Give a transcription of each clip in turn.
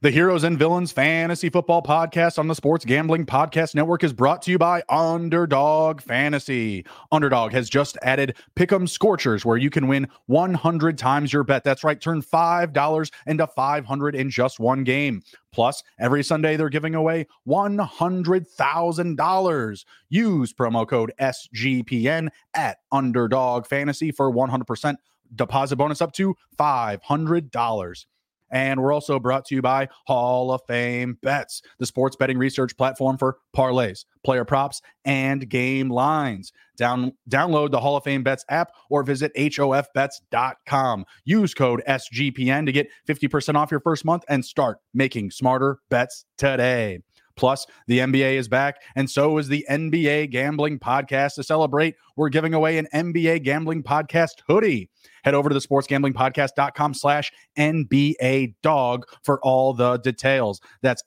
The Heroes and Villains Fantasy Football Podcast on the Sports Gambling Podcast Network is brought to you by Underdog Fantasy. Underdog has just added Pick'em Scorchers, where you can win 100 times your bet. That's right, turn $5 into 500 in just one game. Plus, every Sunday they're giving away $100,000. Use promo code SGPN at Underdog Fantasy for 100% deposit bonus up to $500. And we're also brought to you by Hall of Fame Bets, the sports betting research platform for parlays, player props, and game lines. Down, download the Hall of Fame Bets app or visit HOFBets.com. Use code SGPN to get 50% off your first month and start making smarter bets today. Plus, the NBA is back, and so is the NBA Gambling Podcast. To celebrate, we're giving away an NBA Gambling Podcast hoodie. Head over to the sportsgamblingpodcast.com slash NBA dog for all the details. That's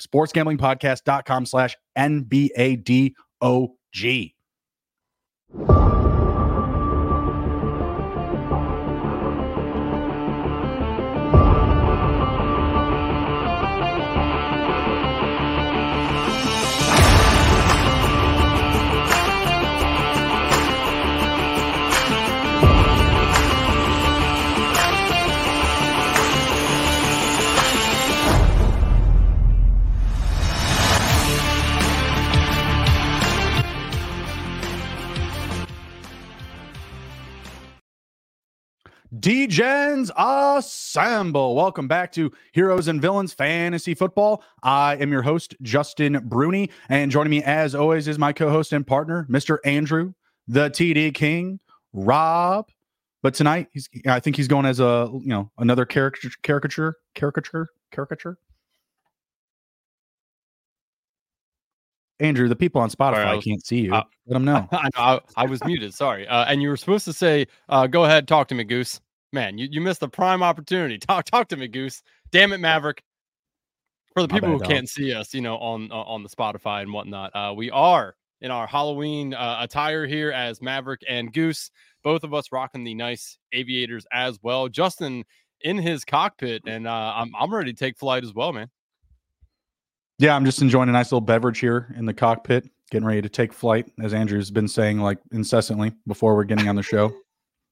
sportsgamblingpodcast.com slash NBA DOG. DGens Assemble. Welcome back to Heroes and Villains Fantasy Football. I am your host, Justin Bruni, and joining me as always is my co-host and partner, Mr. Andrew, the TD King, Rob. But tonight, he's I think he's going as a you know another caricature, caricature, caricature, caricature. Andrew, the people on Spotify sorry, was, can't see you. Uh, Let them know. I, I, I was muted. Sorry. Uh, and you were supposed to say, uh, "Go ahead, talk to me, Goose." Man, you, you missed the prime opportunity. Talk talk to me, Goose. Damn it, Maverick. For the people who can't see us, you know, on uh, on the Spotify and whatnot, uh, we are in our Halloween uh, attire here as Maverick and Goose. Both of us rocking the nice aviators as well. Justin in his cockpit, and uh, I'm I'm ready to take flight as well, man. Yeah, I'm just enjoying a nice little beverage here in the cockpit, getting ready to take flight, as Andrew's been saying like incessantly before we're getting on the show.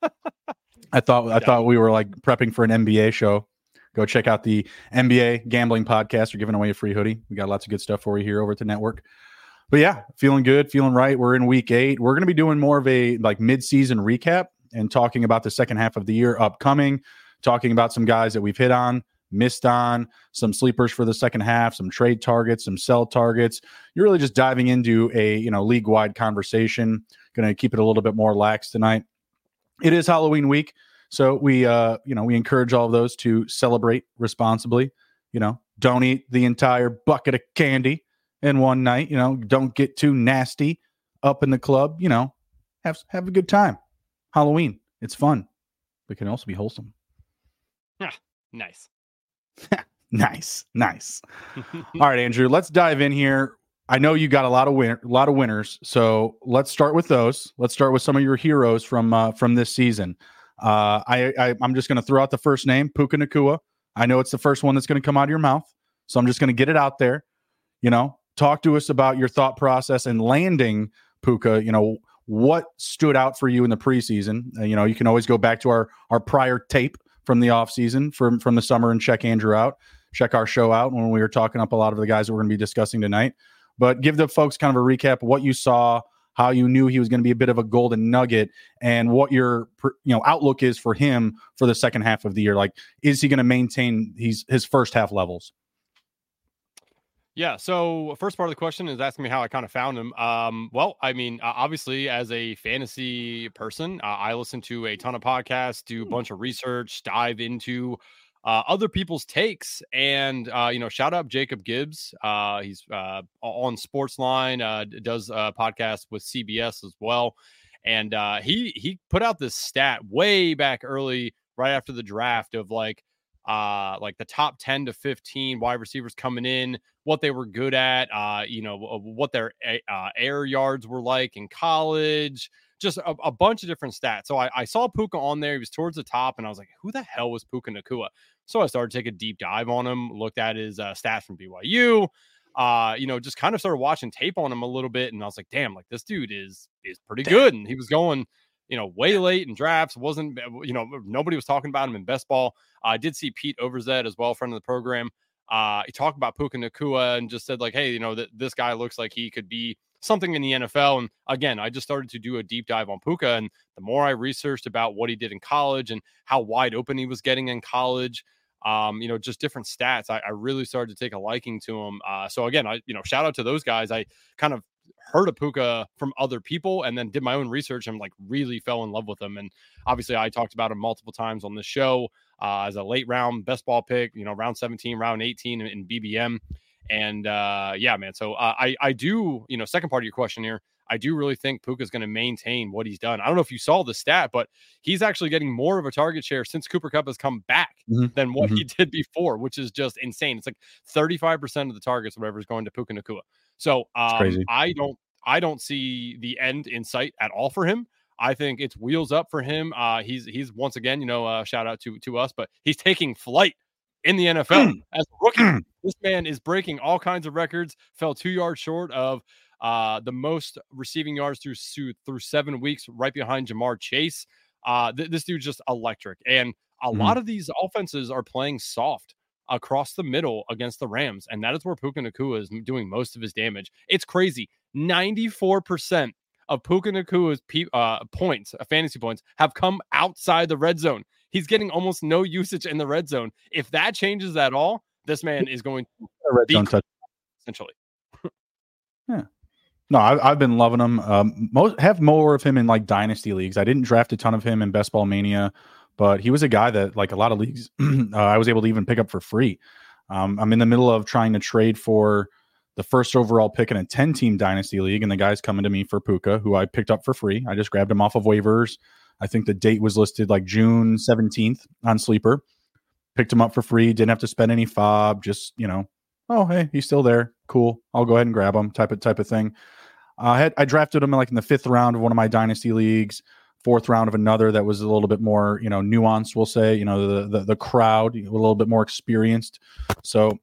I thought I thought we were like prepping for an NBA show. Go check out the NBA gambling podcast. We're giving away a free hoodie. We got lots of good stuff for you here over at the network. But yeah, feeling good, feeling right. We're in week eight. We're going to be doing more of a like mid-season recap and talking about the second half of the year upcoming, talking about some guys that we've hit on, missed on, some sleepers for the second half, some trade targets, some sell targets. You're really just diving into a you know league-wide conversation. Going to keep it a little bit more lax tonight. It is Halloween week, so we uh you know we encourage all of those to celebrate responsibly. You know, don't eat the entire bucket of candy in one night. You know, don't get too nasty up in the club. You know, have have a good time. Halloween, it's fun, but can also be wholesome. Yeah, nice. nice, nice. All right, Andrew, let's dive in here. I know you got a lot of win- a lot of winners, so let's start with those. Let's start with some of your heroes from uh, from this season. Uh, I, I am just going to throw out the first name, Puka Nacua. I know it's the first one that's going to come out of your mouth, so I'm just going to get it out there. You know, talk to us about your thought process and landing Puka. You know, what stood out for you in the preseason? Uh, you know, you can always go back to our our prior tape from the offseason from from the summer and check Andrew out. Check our show out when we were talking up a lot of the guys that we're going to be discussing tonight. But give the folks kind of a recap of what you saw, how you knew he was going to be a bit of a golden nugget, and what your you know outlook is for him for the second half of the year. Like, is he going to maintain his his first half levels? Yeah. So first part of the question is asking me how I kind of found him. Um, well, I mean, obviously, as a fantasy person, uh, I listen to a ton of podcasts, do a hmm. bunch of research, dive into uh, other people's takes, and uh, you know, shout out Jacob Gibbs. Uh, he's uh, on Sportsline, uh, does a podcast with CBS as well, and uh, he he put out this stat way back early, right after the draft, of like uh like the top 10 to 15 wide receivers coming in what they were good at uh you know what their air yards were like in college just a, a bunch of different stats. So I, I, saw Puka on there. He was towards the top, and I was like, who the hell was Puka Nacua? So I started to take a deep dive on him, looked at his uh, stats from BYU. Uh, you know, just kind of started watching tape on him a little bit, and I was like, damn, like this dude is is pretty good. And he was going, you know, way late in drafts. wasn't you know nobody was talking about him in best ball. Uh, I did see Pete Overzet as well, friend of the program. Uh, he talked about Puka Nacua and just said like, hey, you know, that this guy looks like he could be something in the NFL. And again, I just started to do a deep dive on Puka. And the more I researched about what he did in college and how wide open he was getting in college, um, you know, just different stats, I, I really started to take a liking to him. Uh, so again, I, you know, shout out to those guys. I kind of heard of Puka from other people and then did my own research and like really fell in love with him. And obviously, I talked about him multiple times on the show uh, as a late round best ball pick, you know, round 17, round 18 in, in BBM. And uh, yeah, man. So uh, I I do you know second part of your question here. I do really think Puka is going to maintain what he's done. I don't know if you saw the stat, but he's actually getting more of a target share since Cooper Kupp has come back mm-hmm. than what mm-hmm. he did before, which is just insane. It's like 35% of the targets, whatever, is going to Puka Nacua. So um, I don't I don't see the end in sight at all for him. I think it's wheels up for him. Uh, he's he's once again, you know, uh, shout out to to us, but he's taking flight in the NFL as a rookie. this man is breaking all kinds of records. Fell two yards short of uh, the most receiving yards through through seven weeks, right behind Ja'Marr Chase. Uh, th- this dude's just electric, and a mm-hmm. lot of these offenses are playing soft across the middle against the Rams, and that is where Puka Nacua is doing most of his damage. It's crazy. Ninety-four percent of Puka Nacua's pe- uh, points, uh, fantasy points, have come outside the red zone. He's getting almost no usage in the red zone. If that changes at all, this man is going to red zone touch. essentially. yeah. No, I, have been loving him. Um, most have more of him in like dynasty leagues. I didn't draft a ton of him in Best Ball Mania, but he was a guy that like a lot of leagues uh, I was able to even pick up for free. Um, I'm in the middle of trying to trade for the first overall pick in a 10 team dynasty league, and the guy's coming to me for Puka, who I picked up for free. I just grabbed him off of waivers. I think the date was listed like June 17th on Sleeper. Picked him up for free, didn't have to spend any fob, just, you know, oh, hey, he's still there. Cool. I'll go ahead and grab him type of type of thing. Uh, I had I drafted him like in the fifth round of one of my dynasty leagues, fourth round of another that was a little bit more, you know, nuanced, we'll say, you know, the the, the crowd a little bit more experienced. So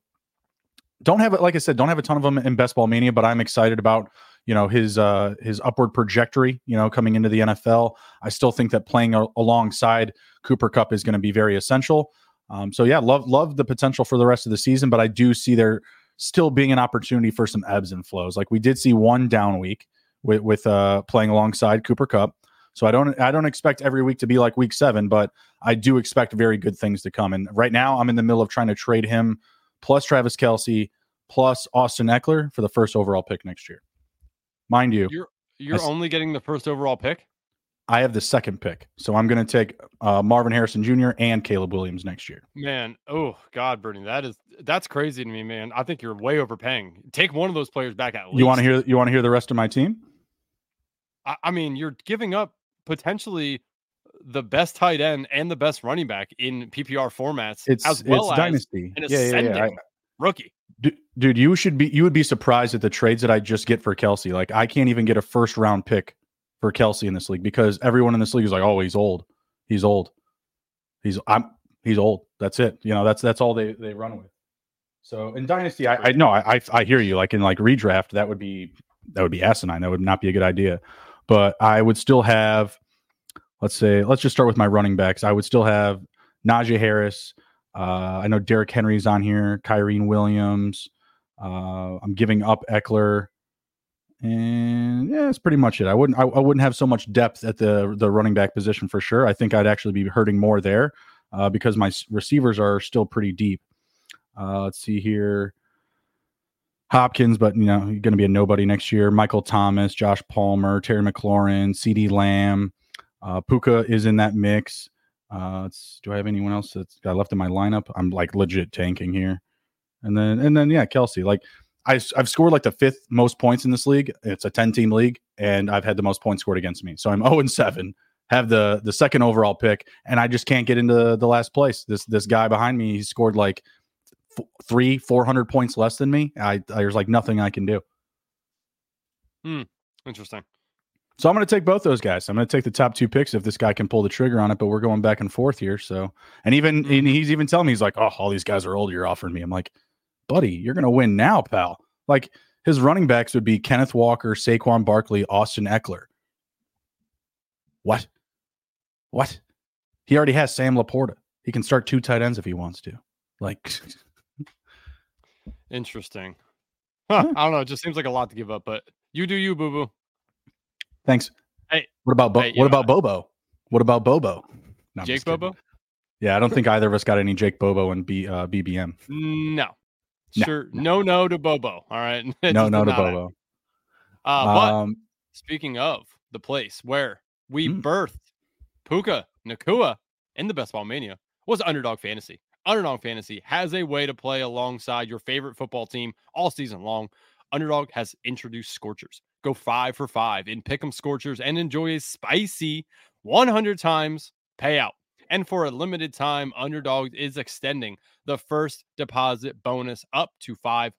don't have it, like I said, don't have a ton of them in Best Ball Mania, but I'm excited about you know his uh his upward trajectory you know coming into the NFL I still think that playing a- alongside Cooper Kupp is going to be very essential um, so yeah love love the potential for the rest of the season but I do see there still being an opportunity for some ebbs and flows like we did see one down week with with uh playing alongside Cooper Kupp. so I don't I don't expect every week to be like week 7 but I do expect very good things to come and right now I'm in the middle of trying to trade him plus Travis Kelce plus Austin Ekeler for the first overall pick next year mind you. You're you're I, only getting the first overall pick. I have the second pick, so I'm going to take uh, Marvin Harrison Jr. and Caleb Williams next year. Man, oh God, Bernie, that is that's crazy to me, man. I think you're way overpaying. Take one of those players back at least. You want to hear? You want to hear the rest of my team? I, I mean, you're giving up potentially the best tight end and the best running back in PPR formats, it's, as well it's as dynasty. an yeah, ascending yeah, yeah. rookie dude, you should be you would be surprised at the trades that I just get for Kelce. Like I can't even get a first round pick for Kelce in this league because everyone in this league is like, oh, he's old, he's old, he's I'm he's old. That's it. You know, that's that's all they they run with. So in dynasty, I, know I, I I hear you. Like in like redraft, that would be that would be asinine. That would not be a good idea. But I would still have, let's say, let's just start with my running backs. I would still have Najee Harris. Uh, I know Derrick Henry's on here, Kyren Williams. Uh, I'm giving up Ekeler, and yeah, that's pretty much it. I wouldn't I, I, wouldn't have so much depth at the the running back position for sure. I think I'd actually be hurting more there uh, because my receivers are still pretty deep. Uh, let's see here. Hopkins, but you know, he's going to be a nobody next year. Michael Thomas, Josh Palmer, Terry McLaurin, CeeDee Lamb, uh, Puka is in that mix. Uh, do I have anyone else that's got left in my lineup? I'm like legit tanking here. And then and then yeah, Kelce, Like I, I've scored like the fifth most points in this league. It's a 10 team league, and I've had the most points scored against me. So I'm 0 and 7, have the the second overall pick, and I just can't get into the last place. This this guy behind me, he scored like f- three, 400 points less than me. I there's like nothing I can do. Hmm. Interesting. So I'm going to take both those guys. I'm going to take the top two picks if this guy can pull the trigger on it. But we're going back and forth here. So, and even and Mm-hmm. he's even telling me he's like, "Oh, all these guys are old. You're offering me." I'm like, "Buddy, you're going to win now, pal." Like his running backs would be Kenneth Walker, Saquon Barkley, Austin Ekeler. What? What? He already has Sam LaPorta. He can start two tight ends if he wants to. Like, Interesting. Huh, Yeah. I don't know. It just seems like a lot to give up, but you do you, boo boo. thanks. Hey. what about Bo- Hey, what know, about Bobo? What about Bobo? No, Jake. Bobo? Yeah, I don't think either of us got any Jake Bobo and B uh, BBM. No. No, Sure. No, no to Bobo. All right. No, no to. Bobo. Uh, but um, speaking of the place where we Mm. birthed Puka Nacua in the Best Ball Mania was Underdog Fantasy. Underdog Fantasy has a way to play alongside your favorite football team all season long. Underdog has introduced Scorchers. Go five for five in Pick'em Scorchers and enjoy a spicy 100 times payout. And for a limited time, Underdog is extending the first deposit bonus up to $500.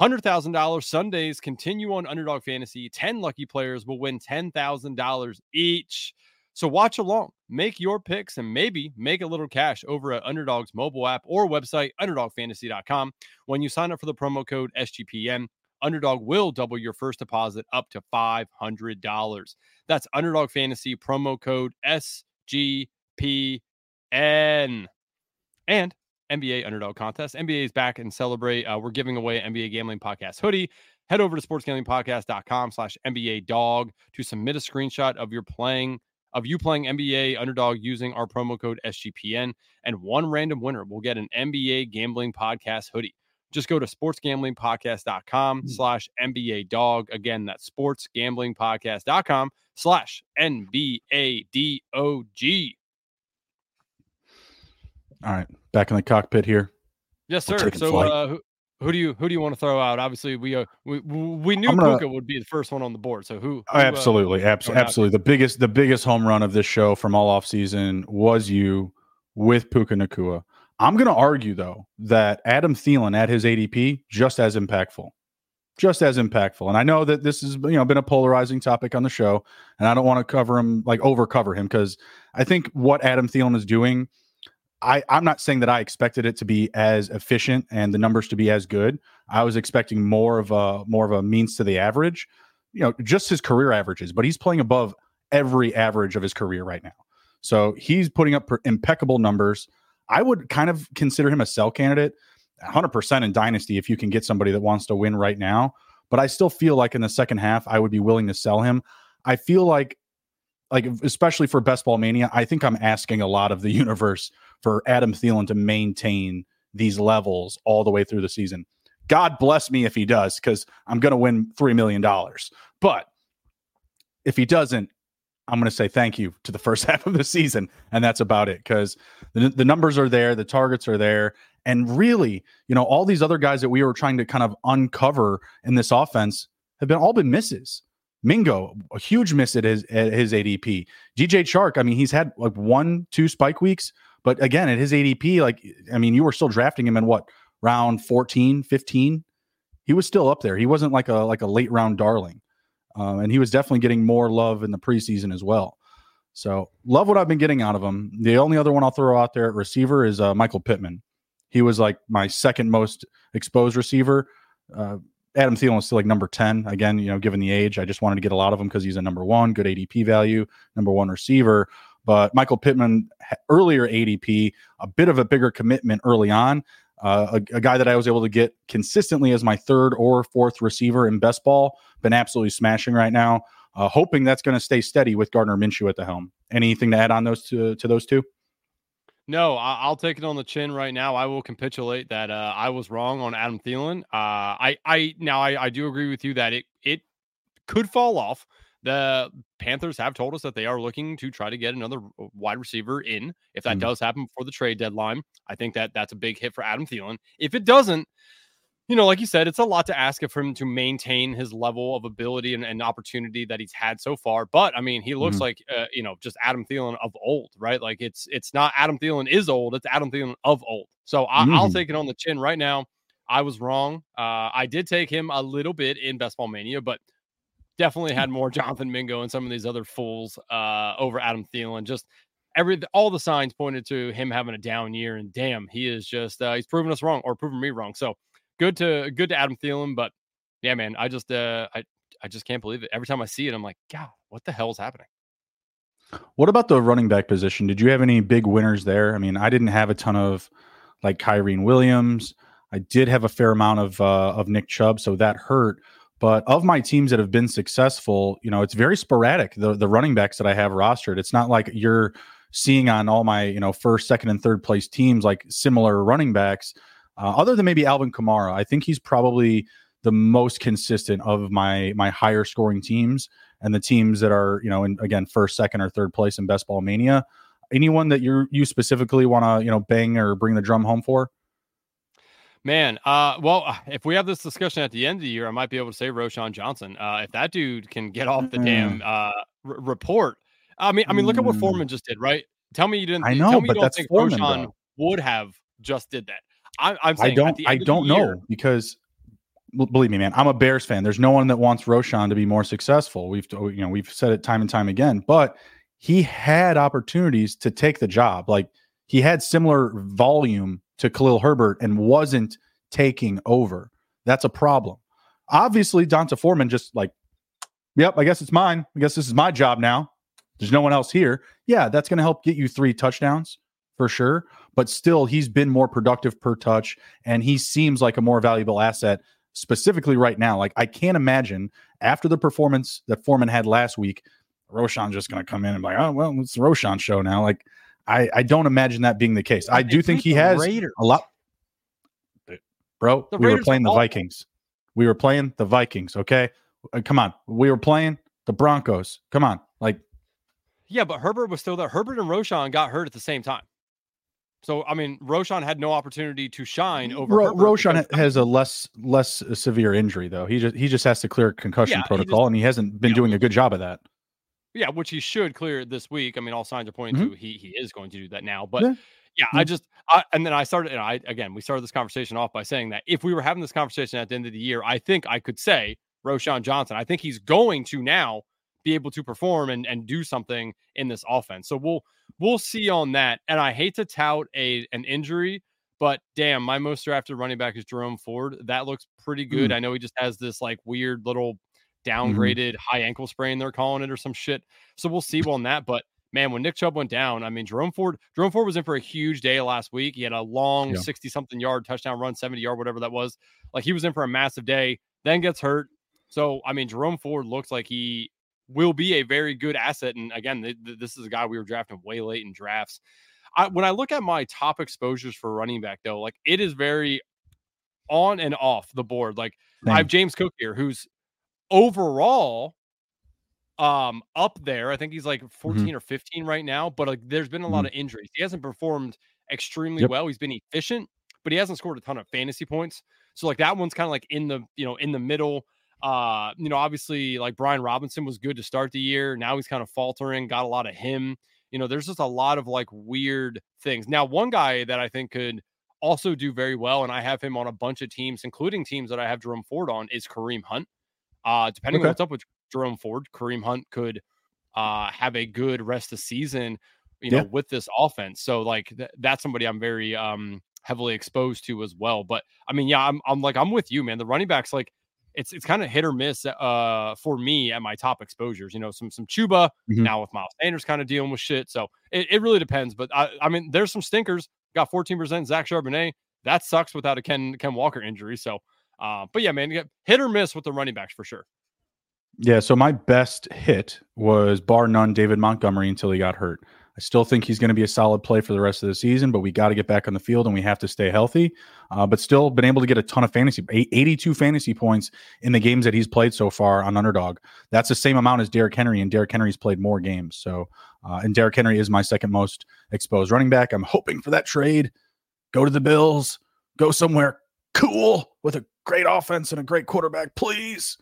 $100,000 Sundays continue on Underdog Fantasy. 10 lucky players will win $10,000 each. So watch along, make your picks, and maybe make a little cash over at Underdog's mobile app or website, underdogfantasy.com. When you sign up for the promo code SGPN, Underdog will double your first deposit up to $500. That's Underdog Fantasy promo code SGPN. G P N and NBA Underdog Contest. NBA is back and celebrate. Uh, we're giving away NBA Gambling Podcast hoodie. Head over to sportsgamblingpodcast.com slash NBA dog to submit a screenshot of your playing of you playing NBA Underdog using our promo code SGPN. And one random winner will get an NBA Gambling Podcast hoodie. Just go to sportsgamblingpodcast.com slash NBA dog. Again, that's sportsgamblingpodcast.com slash NBADOG. all right, back in the cockpit here. Yes, sir. So, uh, who, who do you who do you want to throw out? Obviously, we uh, we we knew gonna- Puka would be the first one on the board. So who? Oh, who, uh, absolutely, absolutely. The biggest, the biggest home run of this show from all off season was you with Puka Nacua. I'm going to argue though that Adam Thielen at his ADP just as impactful, just as impactful. And I know that this has you know been a polarizing topic on the show, and I don't want to cover him like over cover him because I think what Adam Thielen is doing. I, I'm not saying that I expected it to be as efficient and the numbers to be as good. I was expecting more of a more of a means to the average you know, just his career averages, but he's playing above every average of his career right now. So he's putting up impeccable numbers. I would kind of consider him a sell candidate 100% in Dynasty if you can get somebody that wants to win right now. But I still feel like in the second half, I would be willing to sell him. I feel like, like especially for Best Ball Mania, I think I'm asking a lot of the universe for Adam Thielen to maintain these levels all the way through the season. God bless me if he does, because I'm going to win $3 million. But if he doesn't, I'm going to say thank you to the first half of the season. And that's about it because the, the numbers are there, the targets are there. And really, you know, all these other guys that we were trying to kind of uncover in this offense have been all been misses. Mingo, a huge miss at his at his ADP. DJ Chark, I mean, he's had like one, two spike weeks, but again, at his ADP, like, I mean, you were still drafting him in what round 14, 15? He was still up there. He wasn't like a like a late round darling. Um, and he was definitely getting more love in the preseason as well. So love what I've been getting out of him. The only other one I'll throw out there at receiver is uh, Michael Pittman. He was like my second most exposed receiver. Uh, Adam Thielen was still like number 10. Again, you know, given the age, I just wanted to get a lot of them because he's a number one, good ADP value, number one receiver. But Michael Pittman, earlier ADP, a bit of a bigger commitment early on. Uh, a, a guy that I was able to get consistently as my third or fourth receiver in best ball, been absolutely smashing right now. Uh, hoping that's going to stay steady with Gardner Minshew at the helm. Anything to add on those two, to those two? No, I- I'll take it on the chin right now. I will capitulate that uh, I was wrong on Adam Thielen. Uh, I, I now I, I do agree with you that it it could fall off. The Panthers have told us that they are looking to try to get another wide receiver in. If that Mhm. does happen before the trade deadline, I think that that's a big hit for Adam Thielen. If it doesn't, you know, like you said, it's a lot to ask of him to maintain his level of ability and, and opportunity that he's had so far. But I mean, he looks Mhm. like uh, you know just Adam Thielen of old, right? Like it's it's not Adam Thielen is old; it's Adam Thielen of old. So I, I'll Mhm. take it on the chin right now. I was wrong. Uh, I did take him a little bit in Best Ball Mania, but definitely had more Jonathan Mingo and some of these other fools uh, over Adam Thielen. Just every all the signs pointed to him having a down year, and damn, he is just uh, he's proven us wrong or proven me wrong. So good to good to Adam Thielen, but yeah, man, I just uh, I I just can't believe it. Every time I see it, I'm like, God, what the hell is happening? What about the running back position? Did you have any big winners there? I mean, I didn't have a ton of like Kyren Williams. I did have a fair amount of uh, of Nick Chubb, so that hurt. But of my teams that have been successful, you know, it's very sporadic. The the running backs that I have rostered, it's not like you're seeing on all my you know first, second, and third place teams like similar running backs. Uh, other than maybe Alvin Kamara, I think he's probably the most consistent of my my higher scoring teams and the teams that are you know in again first, second, or third place in Best Ball Mania. Anyone that you you specifically want to you know bang or bring the drum home for? Man, uh, well, uh, if we have this discussion at the end of the year, I might be able to say Roschon Johnson. Uh, if that dude can get off the mm. damn uh, r- report, I mean, I mean, look at what mm. Foreman just did, right? Tell me you didn't. I know, tell me but you don't think Foreman, Roschon would have just did that. I, I'm saying I don't. I don't know year, because believe me, man, I'm a Bears fan. There's no one that wants Roschon to be more successful. We've you know we've said it time and time again, but he had opportunities to take the job. Like he had similar volume to Khalil Herbert and wasn't taking over. That's a problem. Obviously, D'Onta Foreman just like, yep, I guess it's mine. I guess this is my job now. There's no one else here. Yeah, that's going to help get you three touchdowns for sure. But still, he's been more productive per touch, and he seems like a more valuable asset specifically right now. Like I can't imagine after the performance that Foreman had last week, Roschon just going to come in and be like, oh well, it's the Roschon show now. Like I I don't imagine that being the case. I do think he has Raiders. a lot. Bro, the we Raiders were playing the. Vikings. We were playing the Vikings. Okay, uh, come on. We were playing the Broncos. Come on, like. Yeah, but Herbert was still there. Herbert and Roschon got hurt at the same time. So I mean, Roschon had no opportunity to shine over. Ro- Roschon because, has a less less severe injury though. He just he just has to clear concussion yeah, protocol, he just, and he hasn't been doing a good job of that. Yeah, which he should clear this week. I mean, all signs are pointing mm-hmm. to he he is going to do that now. But yeah, yeah I just I, and then I started. And I again, we started this conversation off by saying that if we were having this conversation at the end of the year, I think I could say Roschon Johnson. I think he's going to now be able to perform and, and do something in this offense. So we'll we'll see on that. And I hate to tout a an injury, but damn, my most drafted running back is Jerome Ford. That looks pretty good. Mm. I know he just has this like weird little mm-hmm. Downgraded mm-hmm. high ankle sprain, they're calling it or some shit. So we'll see on that. But man, when Nick Chubb went down, I mean, Jerome Ford, Jerome Ford was in for a huge day last week. He had a long 60 yeah. something yard touchdown run, 70 yard, whatever that was. Like he was in for a massive day, then gets hurt. So, I mean, Jerome Ford looks like he will be a very good asset. And again, th- th- this is a guy we were drafting way late in drafts. I, when I look at my top exposures for running back, though, like it is very on and off the board. Like I have James Cook here, who's overall um up there. I think he's like 14 mm-hmm. or 15 right now, but like there's been a lot mm-hmm. of injuries. He hasn't performed extremely yep. well. He's been efficient, but he hasn't scored a ton of fantasy points. So like that one's kind of like in the, you know, in the middle. Uh, you know, obviously, like Brian Robinson was good to start the year. Now he's kind of faltering. Got a lot of him. You know, there's just a lot of like weird things. Now, one guy that I think could also do very well, and I have him on a bunch of teams, including teams that I have Jerome Ford on, is Kareem Hunt. Uh, depending okay. on what's up with Jerome Ford, Kareem Hunt could uh have a good rest of season, you know, with this offense. So like th- that's somebody I'm very um heavily exposed to as well. But I mean, yeah, I'm I'm like I'm with you, man. The running backs like it's it's kind of hit or miss uh for me at my top exposures. You know, some some Chuba mm-hmm. now with Miles Sanders kind of dealing with shit. So it, it really depends. But I, I mean, there's some stinkers. Got 14% Zach Charbonnet. That sucks without a Ken Ken Walker injury. So uh, but yeah, man, hit or miss with the running backs for sure. Yeah, so my best hit was bar none David Montgomery until he got hurt. I still think he's going to be a solid play for the rest of the season, but we got to get back on the field and we have to stay healthy. Uh, but still, been able to get a ton of fantasy, 82 fantasy points in the games that he's played so far on underdog. That's the same amount as Derrick Henry, and Derrick Henry's played more games. So, uh, and Derrick Henry is my second most exposed running back. I'm hoping for that trade. Go to the Bills, go somewhere cool with a great offense and a great quarterback, please.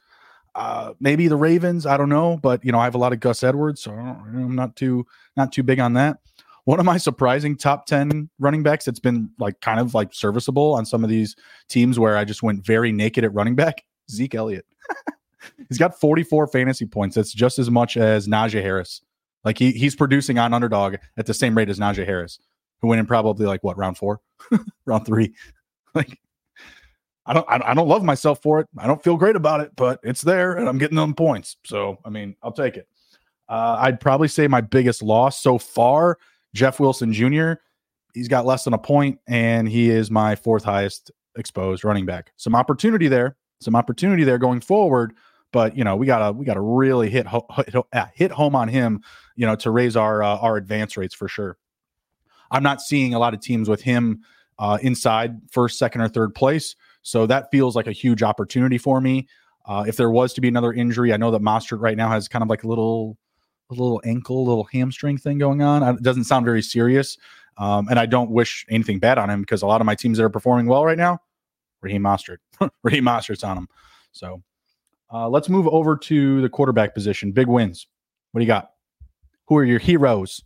Uh, maybe the Ravens. I don't know, but you know, I have a lot of Gus Edwards, so I'm not too not too big on that. One of my surprising top ten running backs that's been like kind of like serviceable on some of these teams where I just went very naked at running back. Zeke Elliott. he's got 44 fantasy points. That's just as much as Najee Harris. Like he he's producing on underdog at the same rate as Najee Harris, who went in probably like what round four, round three. like I don't I don't love myself for it. I don't feel great about it, but it's there and I'm getting them points. So I mean, I'll take it. Uh, I'd probably say my biggest loss so far, Jeff Wilson Jr. He's got less than a point, and he is my fourth highest exposed running back. Some opportunity there, some opportunity there going forward. But you know, we gotta we gotta really hit ho- hit, uh, home on him, you know, to raise our uh, our advance rates for sure. I'm not seeing a lot of teams with him uh, inside first, second, or third place, so that feels like a huge opportunity for me. Uh, if there was to be another injury, I know that Mostert right now has kind of like a little a little ankle, little hamstring thing going on. It doesn't sound very serious. Um, and I don't wish anything bad on him because a lot of my teams that are performing well right now, Raheem Mostert, Raheem Mostert's on them. So uh, let's move over to the quarterback position. Big wins. What do you got? Who are your heroes?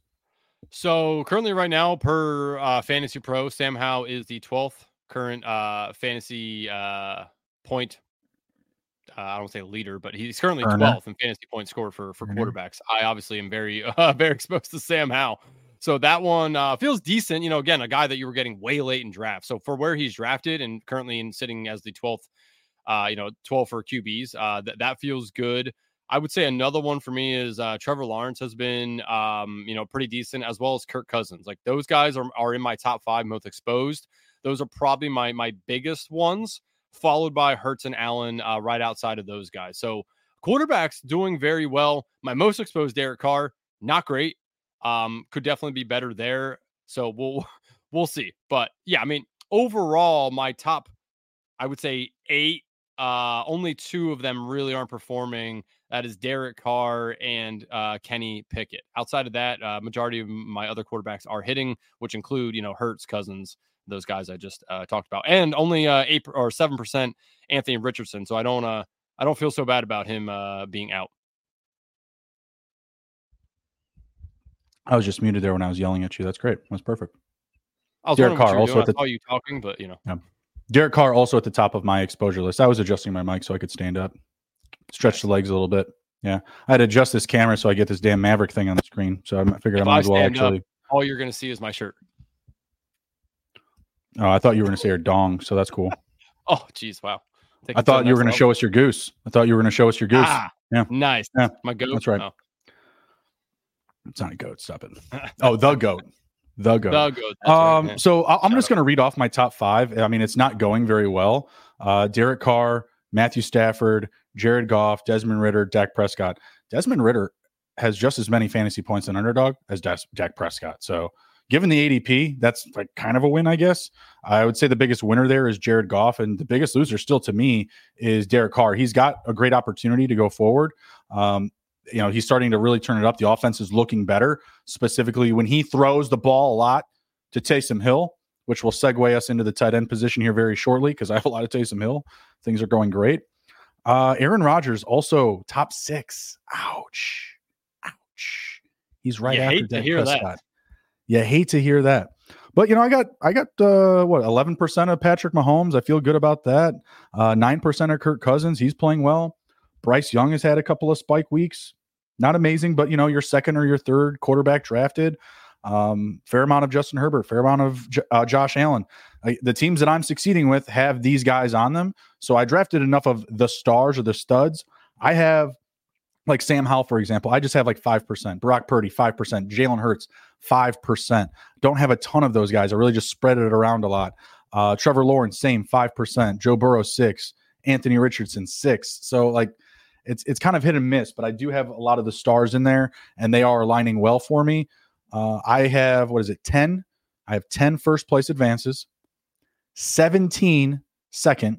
So currently, right now, per uh, Fantasy Pro, Sam Howell is the 12th current uh, fantasy uh, point uh, I don't say leader, but he's currently 12th in fantasy points scored for for Earner. quarterbacks. I obviously am very uh, very exposed to Sam Howell. So that one uh, feels decent. You know, again, a guy that you were getting way late in draft. So for where he's drafted and currently in sitting as the 12th, uh, you know, 12 for QBs, uh, th- that feels good. I would say another one for me is uh, Trevor Lawrence has been, um, you know, pretty decent as well as Kirk Cousins. Like those guys are, are in my top five most exposed. Those are probably my my biggest ones followed by Hurts and Allen uh, right outside of those guys. So quarterbacks doing very well. My most exposed Derek Carr, not great. Um, could definitely be better there. So we'll we'll see. But yeah, I mean, overall, my top, I would say eight. Uh, only two of them really aren't performing. That is Derek Carr and uh, Kenny Pickett. Outside of that, uh, majority of my other quarterbacks are hitting, which include you know Hurts, Cousins, those guys I just uh, talked about, and only uh, eight or seven percent Anthony Richardson. So I don't uh, I don't feel so bad about him uh, being out. I was just muted there when I was yelling at you. That's great. That's perfect. I was Derek Carr also at the, I saw you talking, but you know. Yeah. Derek Carr also at the top of my exposure list. I was adjusting my mic so I could stand up, stretch the legs a little bit. Yeah, I had to adjust this camera so I get this damn Maverick thing on the screen. So I figured if I might as well actually. Up, all you're going to see is my shirt. Oh, I thought you were going to say your dong, so that's cool. oh, geez, wow. I thought you were going to show us your goose. I thought you were going to show us your goose. Ah, yeah, nice. Yeah, my goat. That's right. Oh. It's not a goat. Stop it. Oh, the goat. The goat. The goat. um, right, so I'm just going to read off my top five. I mean, it's not going very well. Uh, Derek Carr, Matthew Stafford, Jared Goff, Desmond Ridder, Dak Prescott. Desmond Ridder has just as many fantasy points in underdog as Dak Prescott. So given the ADP, that's like kind of a win, I guess. I would say the biggest winner there is Jared Goff, and the biggest loser still to me is Derek Carr. He's got a great opportunity to go forward. Um, you know, he's starting to really turn it up. The offense is looking better, specifically when he throws the ball a lot to Taysom Hill, which will segue us into the tight end position here very shortly because I have a lot of Taysom Hill. Things are going great. Uh, Aaron Rodgers also top six. Ouch. Ouch. He's right you after Dak Prescott. That. You hate to hear that. But you know, I got I got uh, what eleven percent of Patrick Mahomes. I feel good about that. Uh, nine uh, percent of Kirk Cousins. He's playing well. Bryce Young has had a couple of spike weeks. Not amazing, but you know, your second or your third quarterback drafted. Um, fair amount of Justin Herbert, fair amount of J- uh, Josh Allen. the teams that I'm succeeding with have these guys on them. So I drafted enough of the stars or the studs. I have like Sam Howell, for example, I just have like 5%. Brock Purdy, 5%. Jalen Hurts, 5%. Don't have a ton of those guys. I really just spread it around a lot. Uh, Trevor Lawrence, same, 5%. Joe Burrow, 6. Anthony Richardson, 6. So, like, it's it's kind of hit and miss, but I do have a lot of the stars in there, and they are aligning well for me. Uh, I have, what is it, 10? I have 10 first place advances, 17 second.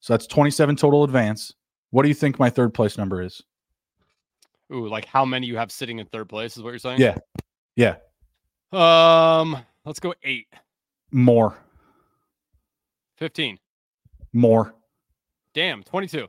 So that's 27 total advance. What do you think my third place number is? Ooh, like how many you have sitting in third place is what you're saying? Yeah. Yeah. Um, let's go eight. More. 15. More. Damn, 22.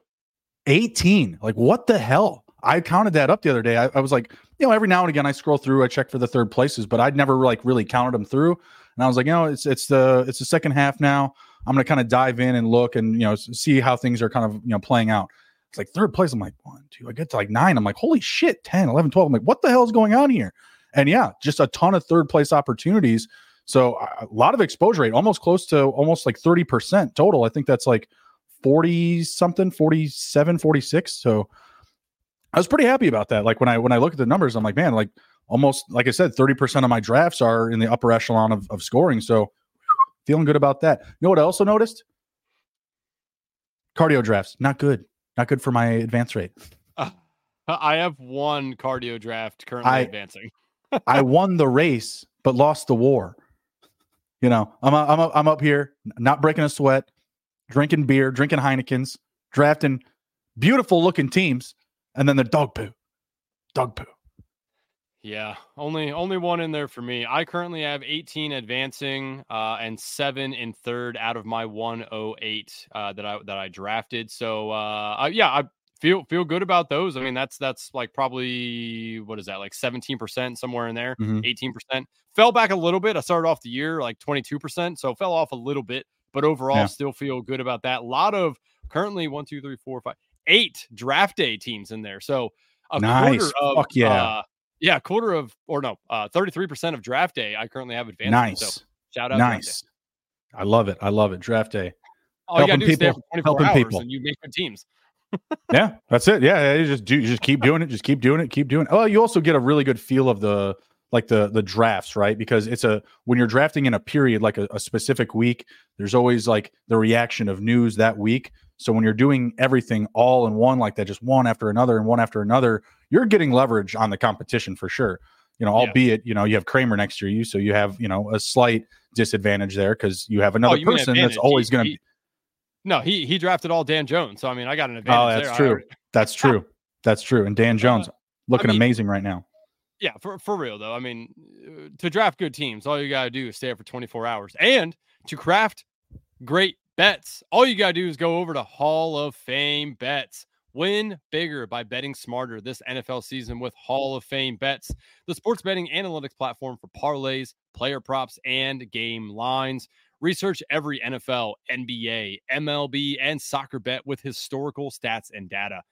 18. Like, what the hell? I counted that up the other day. I, I, was like, you know, every now and again I scroll through, I check for the third places, but I'd never like really counted them through. And I was like, you know, it's it's the it's the second half now. I'm gonna kind of dive in and look and you know see how things are kind of you know playing out. It's like third place. I'm like, one, two. I get to like nine. I'm like, holy shit, 10, 11, 12. I'm like, what the hell is going on here? And yeah, just a ton of third place opportunities. So a lot of exposure rate, almost close to almost like 30% total. I think that's like 40 something, 47, 46. So I was pretty happy about that. Like when I when I look at the numbers, I'm like, man, like almost like I said, 30% of my drafts are in the upper echelon of, of scoring. So feeling good about that. You know what I also noticed? Cardio drafts, not good. Not good for my advance rate. Uh, I have one cardio draft currently I, advancing. I won the race, but lost the war. You know, I'm i I'm i I'm up here, not breaking a sweat, drinking beer, drinking Heinekens, drafting beautiful looking teams, and then the dog poo, dog poo. Yeah, only only one in there for me. I currently have 18 advancing uh, and seven in third out of my 108 uh, that I that I drafted. So uh, I, yeah, I feel feel good about those. I mean, that's that's like probably what is that like 17 percent somewhere in there, mm-hmm. 18 percent. Fell back a little bit. I started off the year like 22 percent, so fell off a little bit, but overall yeah. still feel good about that. A lot of currently one, two, three, four, five, eight draft day teams in there. So a nice. quarter of Fuck yeah. Uh, yeah, quarter of or no, uh 33% of draft day I currently have advanced. Nice. So shout out. Nice. I love it. I love it. Draft day. All helping you gotta do people, helping people. and you make good teams. yeah, that's it. Yeah, you just do you just keep doing it, just keep doing it, keep doing it. Oh, you also get a really good feel of the like the the drafts, right? Because it's a when you're drafting in a period like a, a specific week, there's always like the reaction of news that week. So when you're doing everything all in one like that, just one after another and one after another, you're getting leverage on the competition for sure. You know, albeit, you know, you have Kramer next to you, so you have, you know, a slight disadvantage there because you have another oh, person that's always going to be. No, he he drafted all Dan Jones, so I mean, I got an advantage. Oh, that's there. true. That's true. That's true. And Dan uh, Jones uh, looking I mean, amazing right now. Yeah, for for real though. I mean, uh, to draft good teams, all you got to do is stay up for 24 hours, and to craft great bets, all you got to do is go over to Hall of Fame bets. Win bigger by betting smarter this NFL season with Hall of Fame bets, the sports betting analytics platform for parlays, player props, and game lines. Research every NFL, NBA, MLB, and soccer bet with historical stats and data.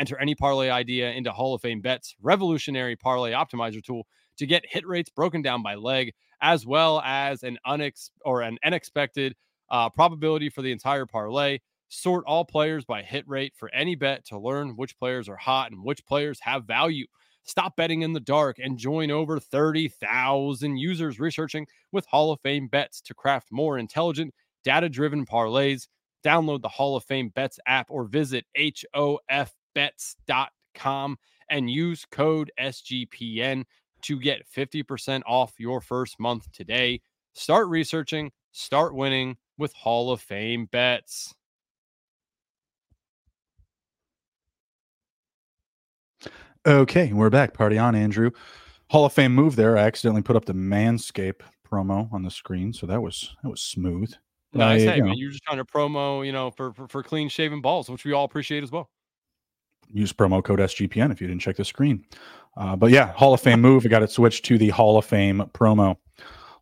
Enter any parlay idea into Hall of Fame bets, revolutionary parlay optimizer tool to get hit rates broken down by leg, as well as an unex or an unexpected uh, probability for the entire parlay. Sort all players by hit rate for any bet to learn which players are hot and which players have value. Stop betting in the dark and join over 30,000 users researching with Hall of Fame bets to craft more intelligent, data driven parlays. Download the Hall of Fame bets app or visit hofbets.com and use code SGPN to get 50% off your first month today. Start researching, start winning with Hall of Fame bets. Okay, we're back. Party on, Andrew. Hall of Fame move there. I accidentally put up the Manscape promo on the screen, so that was that was smooth. Nice, uh, hey, you man, you're just trying to promo, you know, for, for for clean shaven balls, which we all appreciate as well. Use promo code SGPN if you didn't check the screen. Uh, but yeah, Hall of Fame move. I got it switched to the Hall of Fame promo.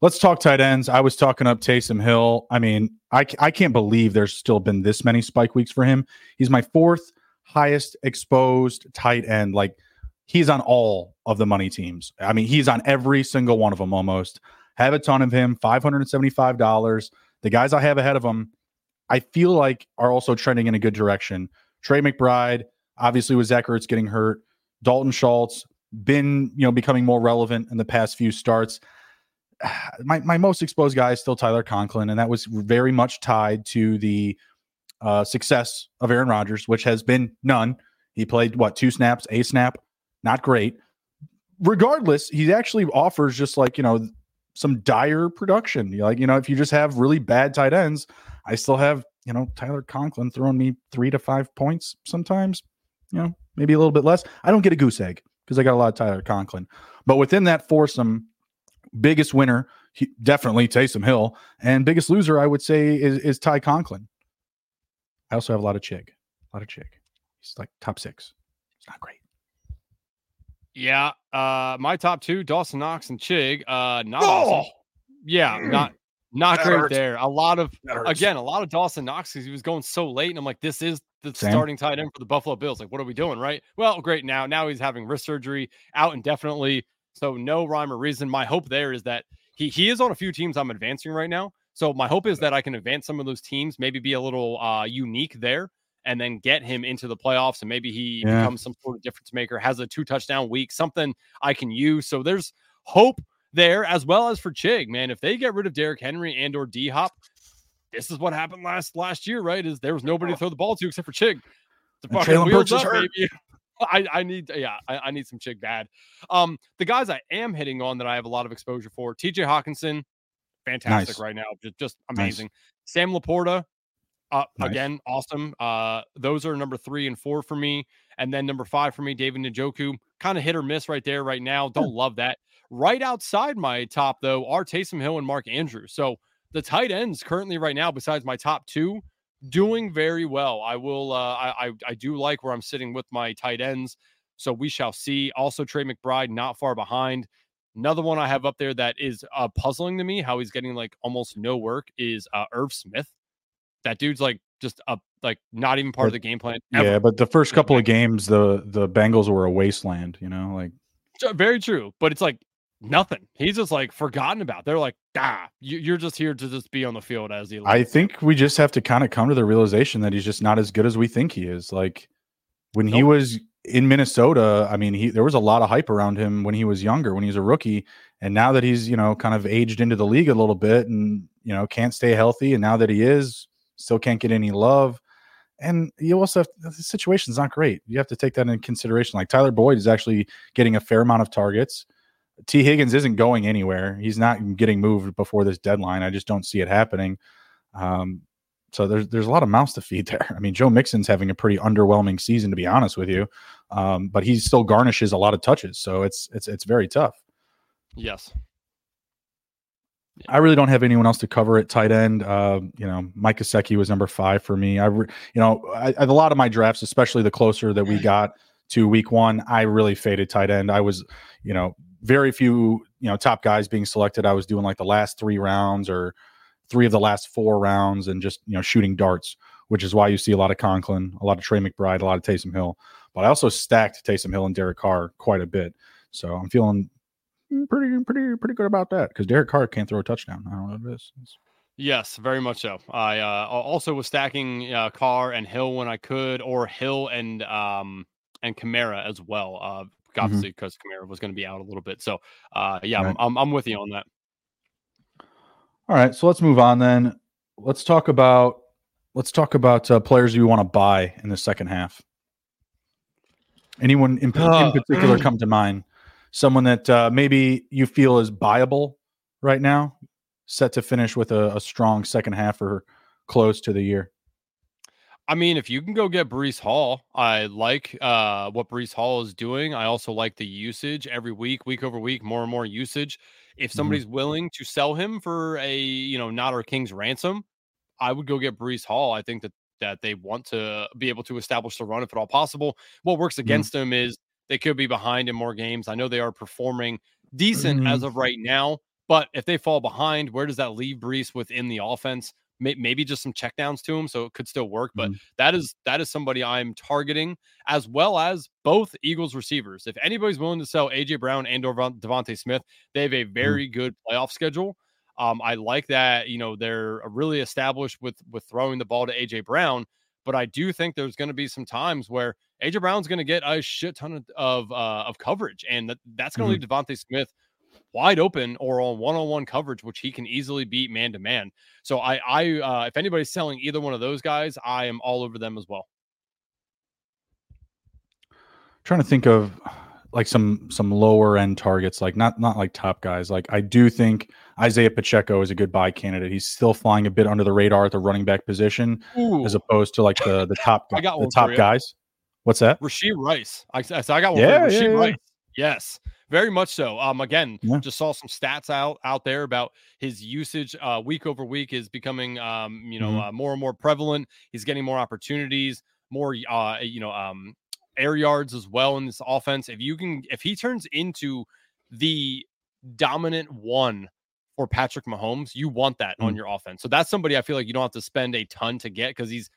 Let's talk tight ends. I was talking up Taysom Hill. I mean, I, I can't believe there's still been this many spike weeks for him. He's my fourth highest exposed tight end. Like he's on all of the money teams. I mean, he's on every single one of them almost. Have a ton of him, $575. The guys I have ahead of him, I feel like are also trending in a good direction. Trey McBride, obviously with Zach Ertz getting hurt. Dalton Schultz, been, you know, becoming more relevant in the past few starts. My, my most exposed guy is still Tyler Conklin, and that was very much tied to the uh, success of Aaron Rodgers, which has been none. He played what two snaps, a snap not great. Regardless, he actually offers just like, you know, some dire production. Like, you know, if you just have really bad tight ends, I still have, you know, Tyler Conklin throwing me three to five points sometimes, you know, maybe a little bit less. I don't get a goose egg because I got a lot of Tyler Conklin. But within that foursome, biggest winner, he, definitely Taysom Hill. And biggest loser, I would say, is, is Ty Conklin. I also have a lot of Chig. A lot of Chig. He's like top six. It's not great. Yeah, uh, my top two: Dawson Knox and Chig. Uh, not oh! awesome. Yeah, not Not that great hurts. there. A lot of again, a lot of Dawson Knox because he was going so late, and I'm like, this is the Same. starting tight end for the Buffalo Bills. Like, what are we doing, right? Well, great. Now, now he's having wrist surgery, out indefinitely. So no rhyme or reason. My hope there is that he he is on a few teams I'm advancing right now. So my hope is that I can advance some of those teams, maybe be a little uh, unique there, and then get him into the playoffs, and maybe he yeah. becomes some sort of difference maker, has a two touchdown week, something I can use. So there's hope there as well as for Chig, man. If they get rid of Derrick Henry and or D Hop, this is what happened last last year, right? Is there was nobody to throw the ball to except for Chig. The fucking wheels up, baby. I, I need yeah I, I, need some chick bad. Um, the guys I am hitting on that I have a lot of exposure for T.J. Hockenson, fantastic nice. right now, just, just amazing. Nice. Sam LaPorta, uh, nice. again awesome. Uh, those are number three and four for me, and then number five for me, David Njoku, kind of hit or miss right there right now. Don't yeah. love that. Right outside my top though are Taysom Hill and Mark Andrews. So the tight ends currently right now, besides my top two, doing very well. I will. Uh, I, I I do like where I'm sitting with my tight ends. So we shall see. Also, Trey McBride not far behind. Another one I have up there that is uh, puzzling to me how he's getting like almost no work is uh, Irv Smith. That dude's like just up, like not even part but, of the game plan. Ever. Yeah, but the first couple of games, the the Bengals were a wasteland. You know, like very true. But it's like nothing. He's just like forgotten about. They're like, ah, you're just here to just be on the field as the. I think we just have to kind of come to the realization that he's just not as good as we think he is. Like when nope. he was in Minnesota, I mean, he there was a lot of hype around him when he was younger, when he was a rookie, and now that he's you know kind of aged into the league a little bit, and you know can't stay healthy, and now that he is, still can't get any love. And you also have the situation's not great. You have to take that into consideration. Like Tyler Boyd is actually getting a fair amount of targets. Tee Higgins isn't going anywhere. He's not getting moved before this deadline. I just don't see it happening. Um, so there's there's a lot of mouths to feed there. I mean, Joe Mixon's having a pretty underwhelming season, to be honest with you, um, but he still garnishes a lot of touches. So it's it's it's very tough. Yes. Yeah. I really don't have anyone else to cover at tight end. Uh, you know, Mike Gesicki was number five for me. I, re- you know, I, I, a lot of my drafts, especially the closer that we got to week one, I really faded tight end. I was, you know, very few, you know, top guys being selected. I was doing like the last three rounds or three of the last four rounds and just, you know, shooting darts, which is why you see a lot of Conklin, a lot of Trey McBride, a lot of Taysom Hill. But I also stacked Taysom Hill and Derek Carr quite a bit. So I'm feeling pretty, pretty, pretty good about that because Derek Carr can't throw a touchdown. I don't know what it is. It's, Yes, very much so. I uh, also was stacking uh, Carr and Hill when I could, or Hill and um, and Kamara as well. Uh, Mm-hmm. obviously because mm-hmm. Kamara was going to be out a little bit. So, uh, yeah, right. I'm, I'm, I'm with you on that. All right, so let's move on then. Let's talk about let's talk about uh, players you want to buy in the second half. Anyone in, in particular come to mind? Someone that uh, maybe you feel is buyable right now, set to finish with a, a strong second half or close to the year. I mean, if you can go get Breece Hall, I like uh, what Breece Hall is doing. I also like the usage every week, week over week, more and more usage. If mm-hmm. somebody's mm-hmm. willing to sell him for a you know not our king's ransom, I would go get Breece Hall. I think that that they want to be able to establish the run if at all possible. What works mm-hmm. against mm-hmm. them is they could be behind in more games. I know they are performing decent mm-hmm. as of right now, but if they fall behind, where does that leave Breece within the offense? Maybe just some checkdowns to him, so it could still work. But mm. that is that is somebody I'm targeting, as well as both Eagles receivers. If anybody's willing to sell AJ Brown and or DeVonta Smith, they have a mm. very mm. good playoff schedule. Um, I like that. You know, they're really established with with throwing the ball to AJ Brown. But I do think there's going to be some times where AJ Brown's going to get a shit ton of of, uh, of coverage, and that, that's going to mm-hmm. leave DeVonta Smith wide open or on one-on-one coverage, which he can easily beat man to man. So I, I, uh, if anybody's selling either one of those guys, I am all over them as well. Trying to think of like some some lower end targets, like not not like top guys. Like I do think Isaiah Pacheco is a good buy candidate. He's still flying a bit under the radar at the running back position, Ooh. as opposed to like the the top I got the top guys. What's that? Rashee Rice. I, so I got one. Yeah, yeah, yeah. Rice. Yes. Very much so. Um, again, yeah. just saw some stats out out there about his usage uh, week over week is becoming um, you know, mm-hmm. uh, more and more prevalent. He's getting more opportunities, more uh, you know, um, air yards as well in this offense. If you can, if he turns into the dominant one for Patrick Mahomes, you want that mm. on your offense. So that's somebody I feel like you don't have to spend a ton to get because he's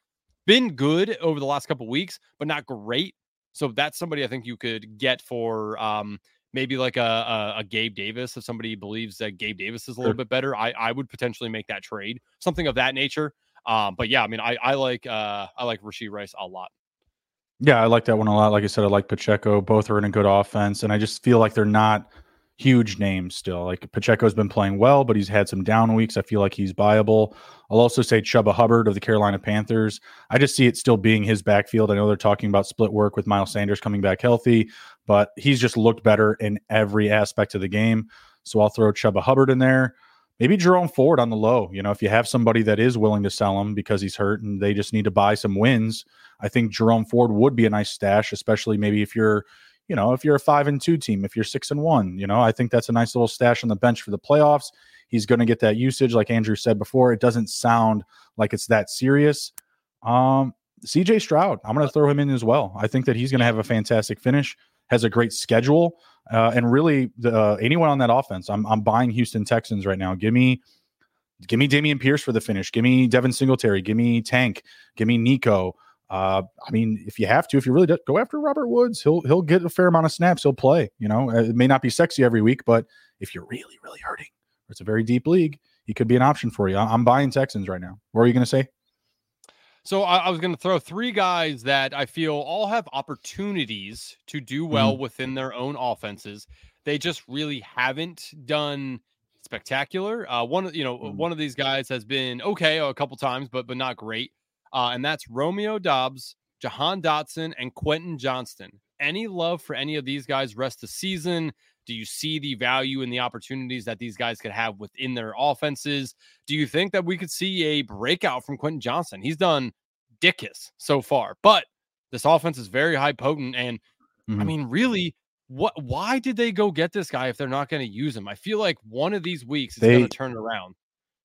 been good over the last couple weeks, but not great. So that's somebody I think you could get for um, maybe like a, a, a, Gabe Davis. If somebody believes that Gabe Davis is a little sure. bit better, I, I would potentially make that trade, something of that nature. Um, but yeah, I mean, I, I like uh, I like Rashee Rice a lot. Yeah, I like that one a lot. Like I said, I like Pacheco. Both are in a good offense, and I just feel like they're not huge names still. Like Pacheco's been playing well, but he's had some down weeks. I feel like he's viable. I'll also say Chuba Hubbard of the Carolina Panthers. I just see it still being his backfield. I know they're talking about split work with Miles Sanders coming back healthy, but he's just looked better in every aspect of the game. So I'll throw Chuba Hubbard in there. Maybe Jerome Ford on the low. You know, if you have somebody that is willing to sell him because he's hurt and they just need to buy some wins, I think Jerome Ford would be a nice stash, especially maybe if you're you know, if you're a five and two team, if you're six and one, you know, I think that's a nice little stash on the bench for the playoffs. He's going to get that usage, like Andrew said before. It doesn't sound like it's that serious. Um, CJ Stroud, I'm going to throw him in as well. I think that he's going to have a fantastic finish. Has a great schedule, uh, and really, the, uh, anyone on that offense, I'm I'm buying Houston Texans right now. Give me, give me Dameon Pierce for the finish. Give me Devin Singletary. Give me Tank. Give me Nico. Uh, I mean, if you have to, if you really do, go after Robert Woods, he'll he'll get a fair amount of snaps. He'll play. You know, it may not be sexy every week, but if you're really really hurting, it's a very deep league, he could be an option for you. I'm buying Texans right now. What are you going to say? So I, I was going to throw three guys that I feel all have opportunities to do well mm-hmm. within their own offenses. They just really haven't done spectacular. Uh, one, you know, mm-hmm. one of these guys has been okay a couple times, but but not great uh, and that's Romeo Doubs, Jahan Dotson, and Quentin Johnston. Any love for any of these guys rest the season? Do you see the value and the opportunities that these guys could have within their offenses? Do you think that we could see a breakout from Quentin Johnston? He's done dickus so far, but this offense is very high potent. And mm-hmm. I mean, really, what why did they go get this guy if they're not going to use him? I feel like one of these weeks is going to turn around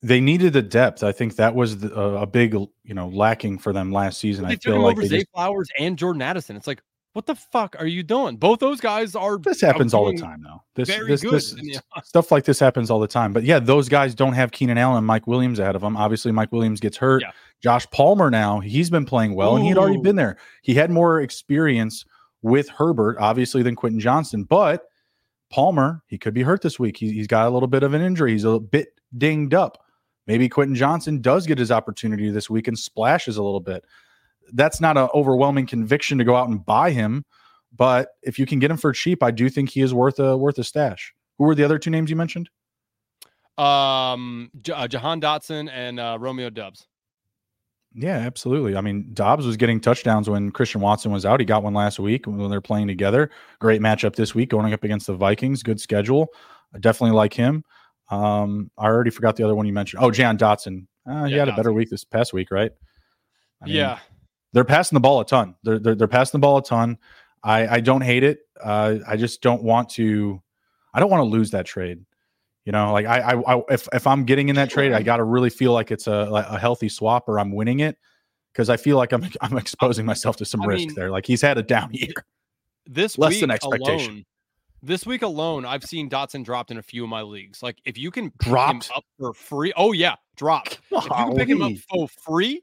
they needed the depth. I think that was the, uh, a big, you know, lacking for them last season. They I feel like over Zay just... Flowers and Jordan Addison. It's like, what the fuck are you doing? Both those guys are. This happens all the time, though. This, this, this stuff like this happens all the time. But yeah, those guys don't have Keenan Allen and Mike Williams ahead of them. Obviously, Mike Williams gets hurt. Yeah. Josh Palmer now he's been playing well, Ooh. and he had already been there. He had more experience with Herbert, obviously, than Quentin Johnston. But Palmer, he could be hurt this week. He, he's got a little bit of an injury. He's a bit dinged up. Maybe Quentin Johnston does get his opportunity this week and splashes a little bit. That's not an overwhelming conviction to go out and buy him, but if you can get him for cheap, I do think he is worth a worth a stash. Who were the other two names you mentioned? Um, J- uh, Jahan Dotson and uh, Romeo Doubs. Yeah, absolutely. I mean, Doubs was getting touchdowns when Christian Watson was out. He got one last week when they're playing together. Great matchup this week, going up against the Vikings. Good schedule. I definitely like him. Um, I already forgot the other one you mentioned. Oh, Jan Dotson. Uh, he yeah, had a better week this past week, right? I mean, yeah. They're passing the ball a ton. They're, they're, they're passing the ball a ton. I, I don't hate it. Uh, I just don't want to. I don't want to lose that trade. You know, like I, I, I if if I'm getting in that trade, I got to really feel like it's a a healthy swap or I'm winning it because I feel like I'm I'm exposing myself to some I risk mean, there. Like he's had a down year. This less than expectation. Alone, this week alone, I've seen Dotson dropped in a few of my leagues. Like if you can drop him up for free, oh yeah, drop. If you can pick him up for free,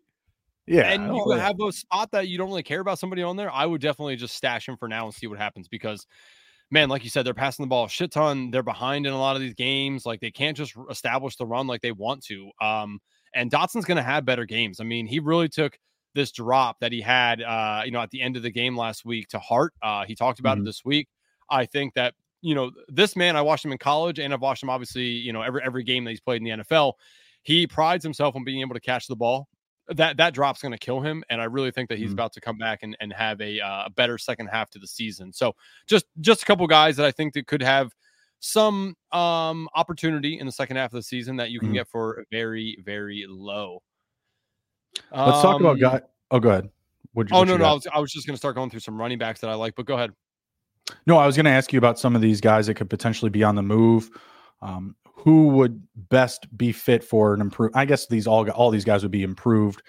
yeah, and you have a spot that you don't really care about somebody on there, I would definitely just stash him for now and see what happens because man, like you said, they're passing the ball a shit ton. They're behind in a lot of these games. Like they can't just establish the run like they want to. Um, and Dotson's going to have better games. I mean, he really took this drop that he had, uh, you know, at the end of the game last week to heart. Uh, he talked about mm-hmm. it this week. I think that you know this man. I watched him in college, and I've watched him obviously. You know every every game that he's played in the NFL. He prides himself on being able to catch the ball. That that drop's going to kill him, and I really think that he's mm-hmm. about to come back and, and have a uh, a better second half to the season. So just just a couple guys that I think that could have some um opportunity in the second half of the season that you can mm-hmm. get for very very low. Let's um, talk about um, guy. Oh, go ahead. You, oh no, no, I was, I was just going to start going through some running backs that I like, but go ahead. No, I was going to ask you about some of these guys that could potentially be on the move. Um, who would best be fit for an improve? I guess these all all these guys would be improved.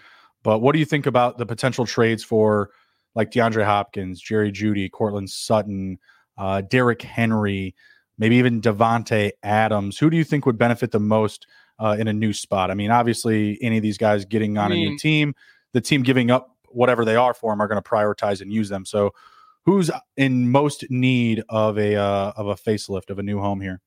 But what do you think about the potential trades for like DeAndre Hopkins, Jerry Jeudy, Courtland Sutton, uh, Derrick Henry, maybe even Davante Adams. Who do you think would benefit the most uh, in a new spot? I mean, obviously, any of these guys getting on a new team, the team giving up whatever they are for them are going to prioritize and use them. So, who's in most need of a uh, of a facelift of a new home here?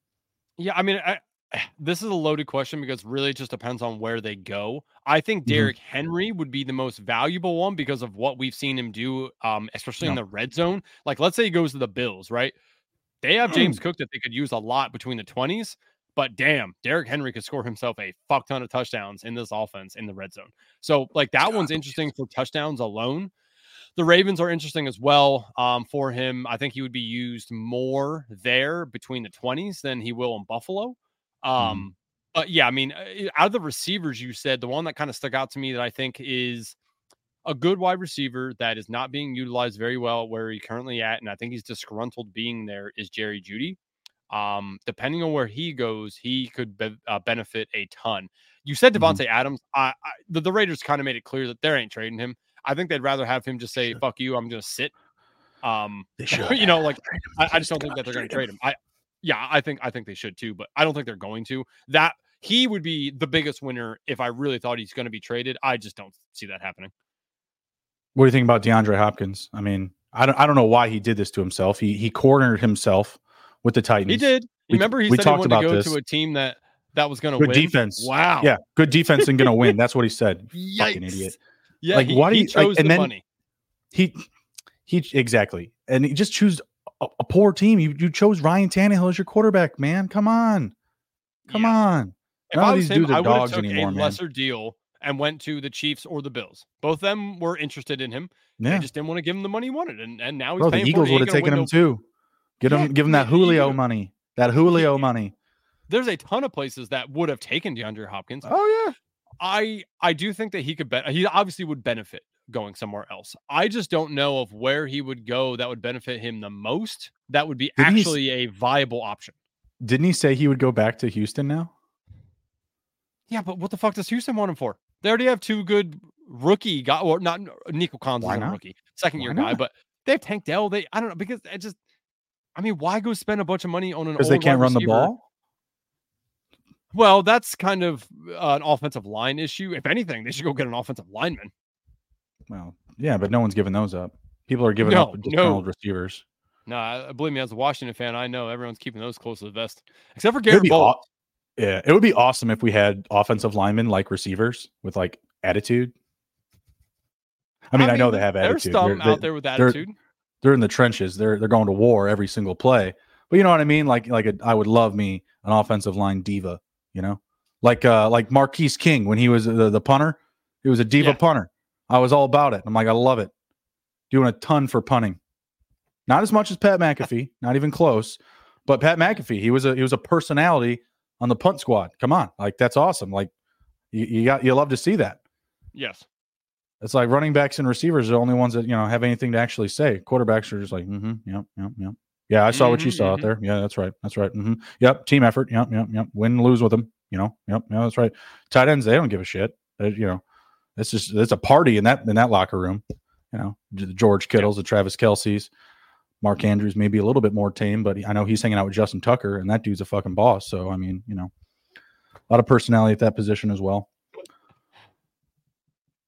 Yeah, I mean, I, this is a loaded question because really it just depends on where they go. I think Mhm. Derrick Henry would be the most valuable one because of what we've seen him do, um, especially in the red zone. Like, let's say he goes to the Bills, right? They have James Cook that they could use a lot between the 20s, but damn, Derrick Henry could score himself a fuck ton of touchdowns in this offense in the red zone. So, like, that one's interesting for touchdowns alone. The Ravens are interesting as well um, for him. I think he would be used more there between the 20s than he will in Buffalo. Um, But yeah, I mean, uh, out of the receivers you said, the one that kind of stuck out to me that I think is a good wide receiver that is not being utilized very well where he currently at, and I think he's disgruntled being there is Jerry Jeudy. Um, depending on where he goes, he could be, uh, benefit a ton. You said Mhm. Davante Adams. I, I the, the Raiders kind of made it clear that they ain't trading him. I think they'd rather have him just say "fuck you," I'm going to sit. Um, They should. you know, like I, I just don't think that they're going to trade him. I, yeah, I think I think they should too, but I don't think they're going to. That he would be the biggest winner if I really thought he's going to be traded. I just don't see that happening. What do you think about DeAndre Hopkins? I mean, I don't I don't know why he did this to himself. He he cornered himself with the Titans. He did. We- Remember, he we said he talked wanted to go this. to a team that that was going to Good win. defense. Wow. Yeah, good defense and gonna win. That's what he said. Fucking idiot. Yeah. Like, he, why do you- like, and the then- money. He he exactly, and he just chose a, a poor team. You you chose Ryan Tannehill as your quarterback, man. Come on, come Yeah. on. If None I was him, I would have took anymore, a man. lesser deal and went to the Chiefs or the Bills. Both of them were interested in him. Yeah, They just didn't want to give him the money he wanted, and, and now he's bro, the paying Eagles would have taken him no- too. Get him, Yeah, give him that Julio money. That Julio money. There's a ton of places that would have taken DeAndre Hopkins. Oh yeah. I I do think that he could bet. He obviously would benefit going somewhere else. I just don't know of where he would go that would benefit him the most. That would be Didn't actually a viable option. Didn't he say he would go back to Houston now? Yeah, but what the fuck does Houston want him for? They already have two good rookie guy, or not. Nico Collins is a rookie, second year Why guy, but they have Tank Dell. They I don't know because it just. I mean, why go spend a bunch of money on an Because they can't run the ball. Well, that's kind of uh, an offensive line issue. If anything, they should go get an offensive lineman. Well, yeah, but no one's giving those up. People are giving No, up no. disgruntled receivers. No, I- believe me, as a Washington fan, I know everyone's keeping those close to the vest, except for Garrett Bolles. aw- yeah, it would be awesome if we had offensive linemen like receivers with like attitude. I mean, I, know they have attitude. There's some They're- out there with they're- attitude. They're in the trenches. They're they're going to war every single play. But you know what I mean? Like like a, I would love me an offensive line diva. You know, like uh like Marquette King when he was the, the punter. He was a diva Yeah. punter. I was all about it. I'm like, I love it. Doing a ton for punting. Not as much as Pat McAfee, not even close. But Pat McAfee, he was a he was a personality on the punt squad. Come on, like that's awesome. Like you, you got you love to see that. Yes. It's like running backs and receivers are the only ones that you know have anything to actually say. Quarterbacks are just like, mm-hmm, yep, yep, yep. Yeah, I saw what you saw out mhm. there. Yeah, that's right, that's right. hmm Yep, team effort. Yep, yep, yep. Win, lose with them. You know, yep, yeah, that's right. Tight ends, they don't give a shit. They- you know, it's just it's a party in that in that locker room. You know, George Kittles, the Travis Kelce's, Mark Andrews, maybe a little bit more tame, but I know he's hanging out with Justin Tucker, and that dude's a fucking boss. So I mean, you know, a lot of personality at that position as well.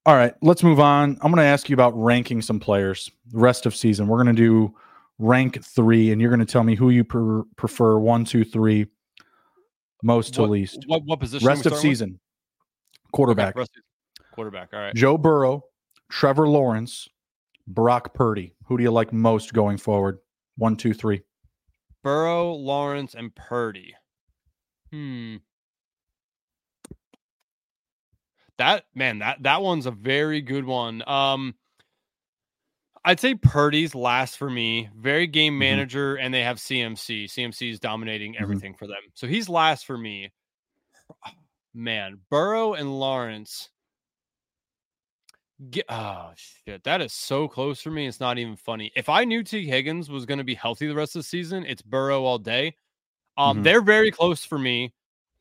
All right, let's move on. I'm going to ask you about ranking some players the rest of season. We're going to do rank three, and you're going to tell me who you per- prefer one, two, three, most to What- least. What what position? Rest of with? season, Okay, quarterback rest of- quarterback. All right. Joe Burrow, Trevor Lawrence, Brock Purdy. Who do you like most going forward? One, two, three. Burrow, Lawrence, and Purdy. Hmm. That man, that that one's a very good one. Um, I'd say Purdy's last for me. Very game Mhm. manager, and they have CMC. CMC is dominating Mhm. everything for them, so he's last for me. Man, Burrow and Lawrence. Get, oh shit, that is so close for me. It's not even funny. If I knew Tee Higgins was going to be healthy the rest of the season, it's Burrow all day. Um, Mhm. they're very close for me.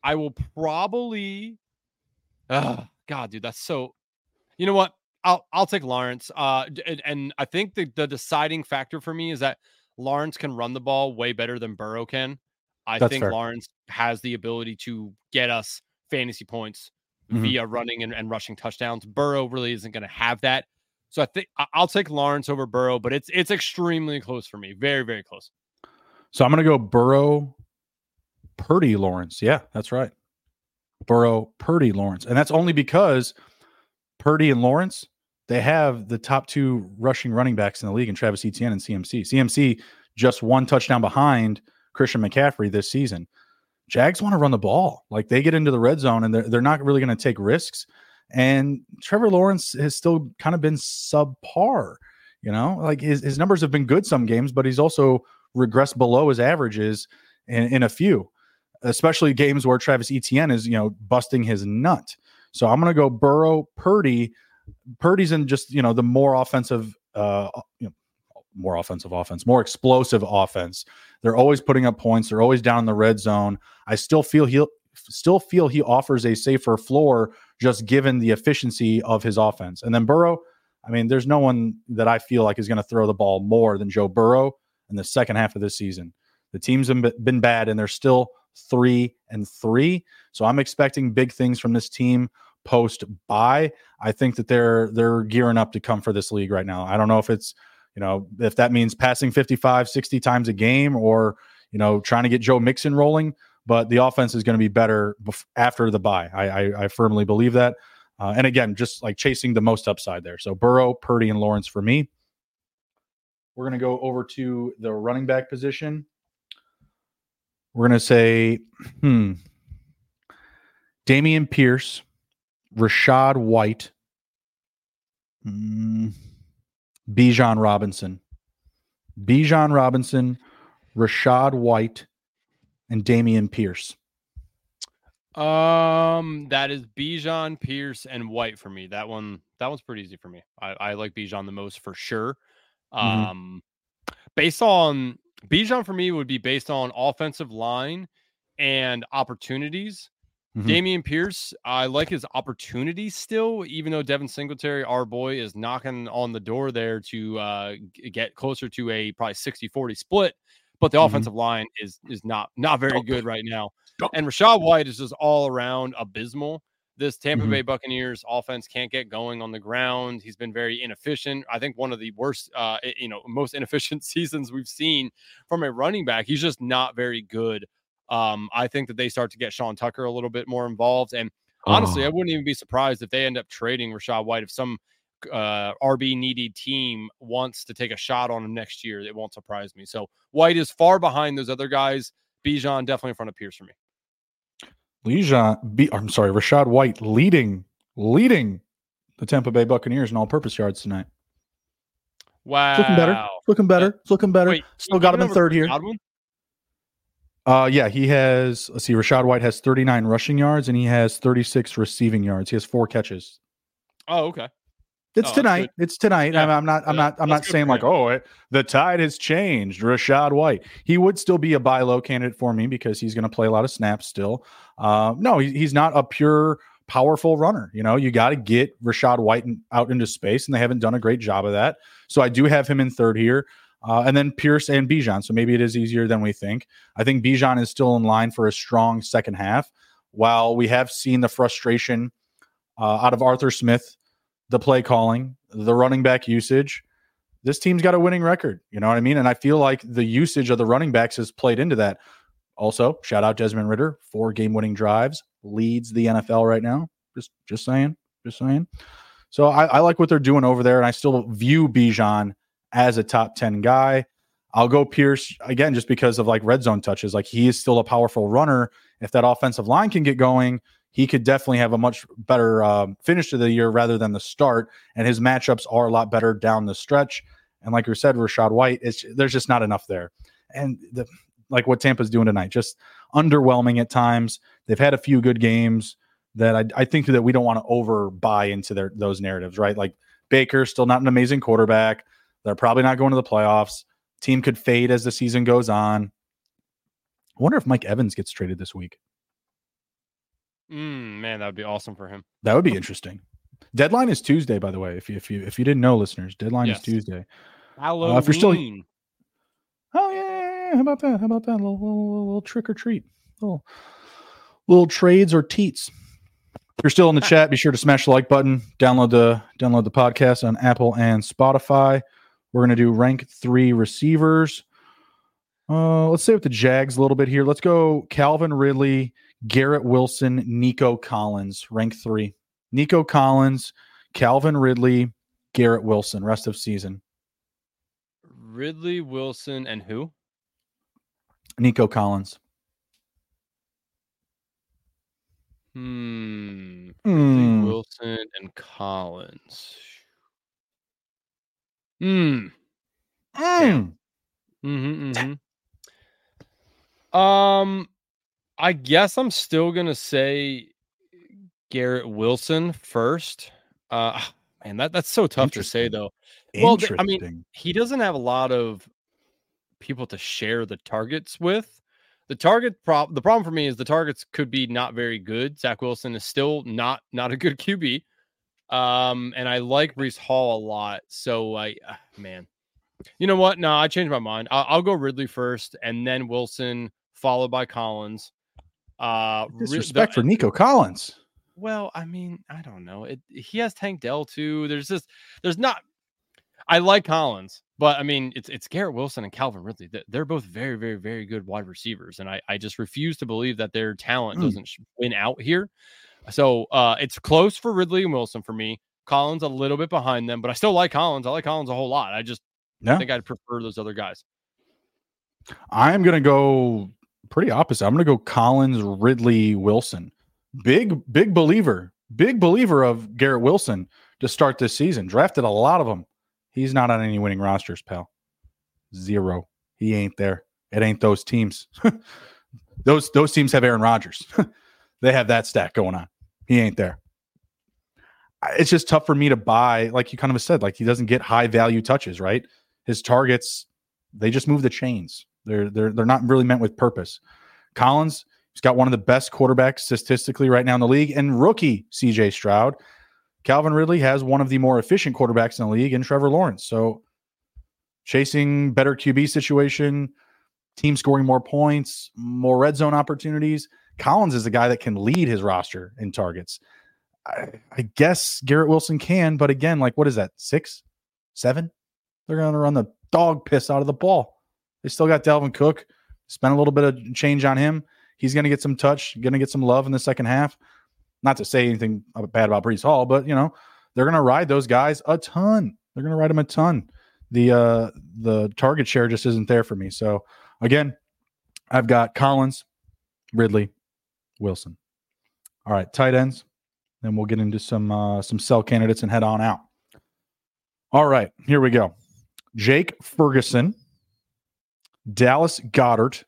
I will probably. Oh God, dude, that's so. You know what? I'll I'll take Lawrence. Uh, and, and I think the the deciding factor for me is that Lawrence can run the ball way better than Burrow can. I That's think fair. Lawrence has the ability to get us fantasy points Mhm. via running and, and rushing touchdowns. Burrow really isn't going to have that. So I think I'll take Lawrence over Burrow, but it's it's extremely close for me. Very, very close. So I'm going to go Burrow, Purdy, Lawrence. Yeah, that's right. Burrow, Purdy, Lawrence. And that's only because Purdy and Lawrence, they have the top two rushing running backs in the league in Travis Etienne and CMC. CMC just one touchdown behind Christian McCaffrey this season. Jags want to run the ball. Like they get into the red zone and they're, they're not really going to take risks. And Trevor Lawrence has still kind of been subpar. You know, like his, his numbers have been good some games, but he's also regressed below his averages in, in a few, especially games where Travis Etienne is, you know, busting his nut. So I'm going to go Burrow, Purdy. Purdy's in just, you know, the more offensive, uh, you know, more offensive offense, more explosive offense. They're always putting up points. They're always down in the red zone. I still feel he still feel he offers a safer floor just given the efficiency of his offense. And then Burrow, I mean, there's no one that I feel like is going to throw the ball more than Joe Burrow in the second half of this season. The teams have been bad and they're still three and three. So I'm expecting big things from this team post buy. I think that they're they're gearing up to come for this league right now. I don't know if it's, you know, if that means passing 55, 60 times a game or, you know, trying to get Joe Mixon rolling, but the offense is going to be better bef- after the buy. I, I, I firmly believe that. Uh, and again, just like chasing the most upside there. So Burrow, Purdy, and Lawrence for me. We're going to go over to the running back position. We're going to say, hmm, Dameon Pierce, Rachaad White, mm, Bijan Robinson. Bijan Robinson, Rachaad White, and Dameon Pierce. Um, that is Bijan, Pierce, and White for me. That one, that one's pretty easy for me. I, I like Bijan the most for sure. Mhm. Um, based on Bijan for me would be based on offensive line and opportunities. Mhm. Dameon Pierce, I like his opportunities still, even though Devin Singletary, our boy, is knocking on the door there to uh, get closer to a probably 60 40 split. But the Mhm. offensive line is is not not very good right now. And Rachaad White is just all around abysmal. This Tampa Mhm. Bay Buccaneers offense can't get going on the ground. He's been very inefficient. I think one of the worst, uh, you know, most inefficient seasons we've seen from a running back. He's just not very good. Um, I think that they start to get Sean Tucker a little bit more involved. And honestly, I Oh. wouldn't even be surprised if they end up trading Rachaad White if some uh, RB needy team wants to take a shot on him next year. It won't surprise me. So White is far behind those other guys. Bijan definitely in front of Pierce for me. Bijan, B, I'm sorry, Rachaad White leading, leading the Tampa Bay Buccaneers in all-purpose yards tonight. Wow. It's looking better. It's looking better. It's looking better. Wait, Still got him in third here. Godwin? Uh, yeah, he has. Let's see. Rachaad White has 39 rushing yards and he has 36 receiving yards. He has four catches. Oh, okay. It's Oh, tonight. It's tonight. Yeah, I'm, I'm not. I'm yeah, not. I'm that's not saying like, oh, it, the tide has changed. Rachaad White. He would still be a buy low candidate for me because he's going to play a lot of snaps still. Uh, no, he, he's not a pure powerful runner. You know, you got to get Rachaad White out into space, and they haven't done a great job of that. So I do have him in third here. Uh, and then Pierce and Bijan. So maybe it is easier than we think. I think Bijan is still in line for a strong second half. While we have seen the frustration uh, out of Arthur Smith, the play calling, the running back usage, this team's got a winning record. You know what I mean? And I feel like the usage of the running backs has played into that. Also, shout out Desmond Ridder, four game winning drives, leads the NFL right now. Just just saying. Just saying. So I, I like what they're doing over there, and I still view Bijan as a top 10 guy. I'll go Pierce again just because of like red zone touches. Like he is still a powerful runner. If that offensive line can get going, he could definitely have a much better um, finish to the year rather than the start. And his matchups are a lot better down the stretch. And like we said, Rachaad White, there's just not enough there. And the, like what Tampa's doing tonight, just underwhelming at times. They've had a few good games that I, I think that we don't want to over buy into their those narratives, right? Like Baker, still not an amazing quarterback. They're probably not going to the playoffs. Team could fade as the season goes on. I wonder if Mike Evans gets traded this week. Mm, man, that would be awesome for him. That would be interesting. Deadline is Tuesday, by the way. If you if you if you didn't know, listeners, deadline Yes. is Tuesday. Halloween. if you're still- Oh yeah, how about that? How about that? A little, little, little trick or treat, little, little trades or teats. If you're still in the chat, be sure to smash the like button. Download the download the podcast on Apple and Spotify. We're gonna do rank three receivers. Uh, let's stay with the Jags a little bit here. Let's go Calvin Ridley, Garrett Wilson, Nico Collins, rank three. Nico Collins, Calvin Ridley, Garrett Wilson, rest of season. Ridley Wilson and who? Nico Collins. Hmm. Hmm. Wilson and Collins. Hmm. Mm. Mm-hmm, mm-hmm. Um, I guess I'm still gonna say Garrett Wilson first. Uh, man, that that's so tough to say though. Well, th- I mean, he doesn't have a lot of people to share the targets with. The target prop the problem for me is the targets could be not very good. Zach Wilson is still not not a good QB. Um, and I like Breece Hall a lot. So I ah, man. You know what? No, I changed my mind. I'll, I'll go Ridley first and then Wilson, followed by Collins. Uh disrespect for Nico Collins. well, I mean, I don't know. It he has Tank Dell too. There's just there's not I like Collins, but I mean it's it's Garrett Wilson and Calvin Ridley. They- They're both very, very, very good wide receivers. And I, I just refuse to believe that their talent Mm. doesn't win out here. So uh it's close for Ridley and Wilson for me. Collins a little bit behind them, but I still like Collins. I like Collins a whole lot. I just Yeah. think I'd prefer those other guys. I'm gonna go pretty opposite. I'm gonna go Collins, Ridley, Wilson. Big, big believer, big believer of Garrett Wilson to start this season. Drafted a lot of them. He's not on any winning rosters, pal. Zero. He ain't there. It ain't those teams. those those teams have Aaron Rodgers. they have that stack going on. He ain't there. It's just tough for me to buy, like you kind of said, like he doesn't get high value touches, right? His targets, they just move the chains. They're they're they're not really meant with purpose. Collins, he's got one of the best quarterbacks statistically right now in the league, and rookie CJ Stroud. Calvin Ridley has one of the more efficient quarterbacks in the league in Trevor Lawrence. So chasing better QB situation, team scoring more points, more red zone opportunities. Collins is a guy that can lead his roster in targets. I, I guess Garrett Wilson can, but again, like what is that? Six, seven? They're going to run the dog piss out of the ball. They still got Dalvin Cook. Spent a little bit of change on him. He's going to get some touch, going to get some love in the second half. Not to say anything bad about Breece Hall, but you know they're going to ride those guys a ton. They're going to ride them a ton. The uh the target share just isn't there for me. So again, I've got Collins, Ridley, Wilson. All right, tight ends. Then we'll get into some uh, some sell candidates and head on out. All right, here we go. Jake Ferguson, Dallas Goedert,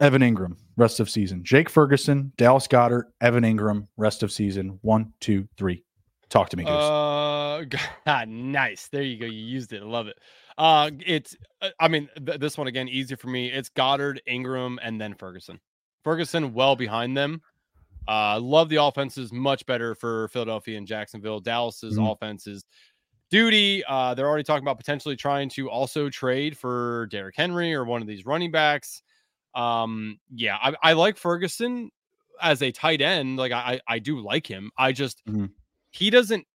Evan Engram, rest of season. Jake Ferguson, Dallas Goedert, Evan Engram, rest of season. One, two, three. Talk to me, Goose. Uh, God, nice. There you go. You used it. I love it. Uh, it's. uh, I mean, th- this one again easy for me. It's Goedert, Engram, and then Ferguson. Ferguson well behind them. Uh, love the offenses much better for Philadelphia and Jacksonville. Dallas's Mhm. offense is duty. Uh, they're already talking about potentially trying to also trade for Derrick Henry or one of these running backs. Um, yeah, I, I like Ferguson as a tight end. Like I, I do like him. I just Mhm. he doesn't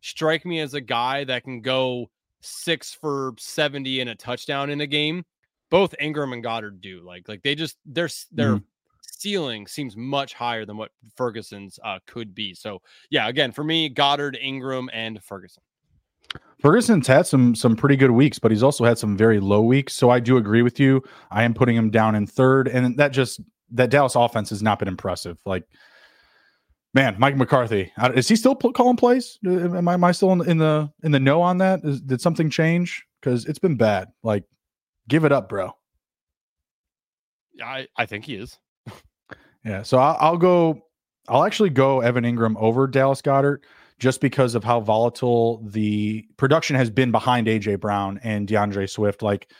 strike me as a guy that can go six for 70 and a touchdown in a game. Both Engram and Goedert do. Like, like they just their their ceiling seems much higher than what Ferguson's uh could be. So yeah, again, for me, Goedert, Engram, and Ferguson. Ferguson's had some some pretty good weeks, but he's also had some very low weeks. So I do agree with you. I am putting him down in third, and that just that Dallas offense has not been impressive. Like, man, Mike McCarthy is he still calling plays? Uh, Am I, am I still in, in the in the know on that? Is, did something change? Because it's been bad. Like, give it up, bro. I I think he is. Yeah, so I'll, I'll go. I'll actually go Evan Engram over Dallas Goedert just because of how volatile the production has been behind AJ Brown and D'Andre Swift. Like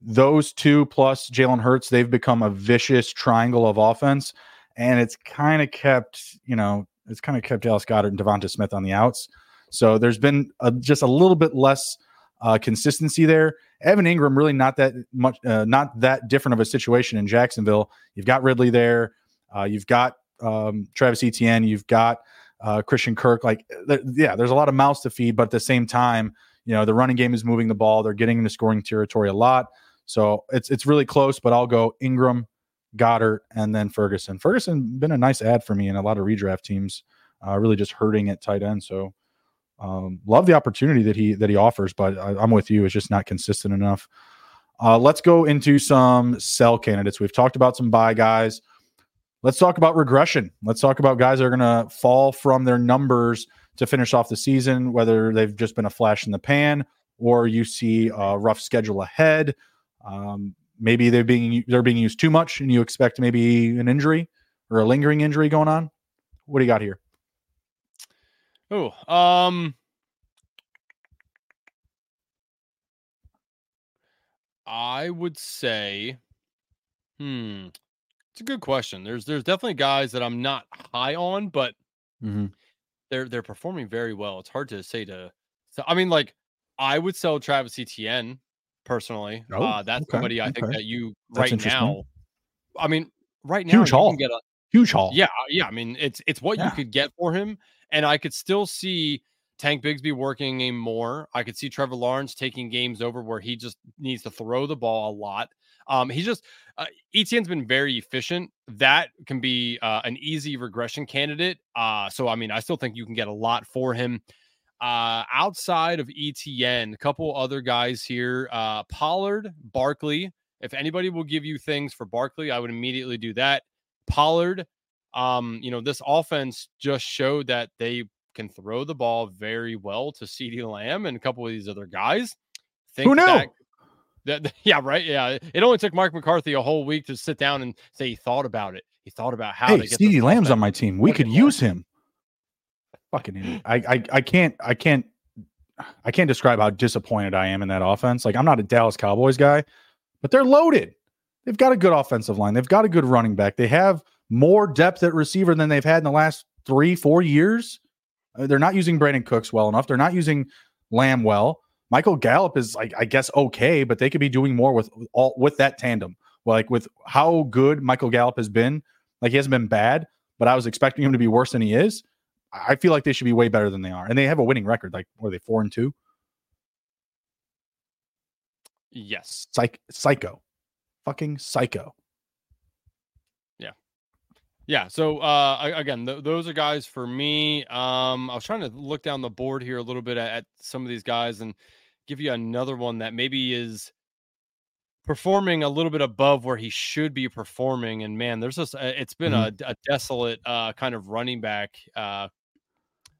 those two plus Jalen Hurts, they've become a vicious triangle of offense, and it's kind of kept you know it's kind of kept Dallas Goedert and DeVonta Smith on the outs. So there's been a, just a little bit less uh, consistency there. Evan Engram really not that much, uh, not that different of a situation in Jacksonville. You've got Ridley there. Uh, you've got um, Travis Etienne. You've got uh, Christian Kirk. Like, th- yeah, there's a lot of mouths to feed, but at the same time, you know, the running game is moving the ball. They're getting into scoring territory a lot. So it's it's really close, but I'll go Engram, Goedert, and then Ferguson. Ferguson been a nice ad for me in a lot of redraft teams. Uh, really just hurting at tight end. So um, love the opportunity that he that he offers, but I, am with you. It's just not consistent enough. Uh, let's go into some sell candidates. We've talked about some buy guys. Let's talk about regression. Let's talk about guys that are going to fall from their numbers to finish off the season, whether they've just been a flash in the pan or you see a rough schedule ahead. Um, maybe they're being they're being used too much, and you expect maybe an injury or a lingering injury going on. What do you got here? Oh, um, I would say, hmm, it's a good question. There's there's definitely guys that I'm not high on, but mm-hmm. they're they're performing very well. It's hard to say to. So I mean, like I would sell Travis Etienne personally. Oh, uh, that's okay, somebody I okay. think that you that's right now. I mean, right now huge haul. get a huge haul. Yeah, yeah. I mean, it's it's what yeah. you could get for him, and I could still see Tank Bigsby working a more. I could see Trevor Lawrence taking games over where he just needs to throw the ball a lot. Um, he's just uh, Etienne's been very efficient. That can be uh, an easy regression candidate. Uh, so I mean, I still think you can get a lot for him. Uh, outside of Etienne, a couple other guys here. Uh, Pollard, Barkley. If anybody will give you things for Barkley, I would immediately do that. Pollard, um, you know, this offense just showed that they can throw the ball very well to CeeDee Lamb and a couple of these other guys. Think Who knew? That, that, yeah, right. Yeah, it only took Mark McCarthy a whole week to sit down and say he thought about it. He thought about how hey, to get CeeDee Lamb's on my team. We could use him. Fucking idiot. I, I I can't I can't I can't describe how disappointed I am in that offense. Like I'm not a Dallas Cowboys guy, but they're loaded. They've got a good offensive line. They've got a good running back. They have more depth at receiver than they've had in the last three, four years. Uh, they're not using Brandin Cooks well enough. They're not using Lamb well. Michael Gallup is like, I guess, okay, but they could be doing more with all with that tandem. Like with how good Michael Gallup has been. Like he hasn't been bad, but I was expecting him to be worse than he is. I feel like they should be way better than they are, and they have a winning record. Like, were they four and two? Yes, Psych- psycho, fucking psycho. Yeah. Yeah. So uh, again, th- those are guys for me. Um, I was trying to look down the board here a little bit at, at, some of these guys and give you another one that maybe is performing a little bit above where he should be performing. And man, there's just uh, it's been mm-hmm. a, a, desolate uh, kind of running back uh,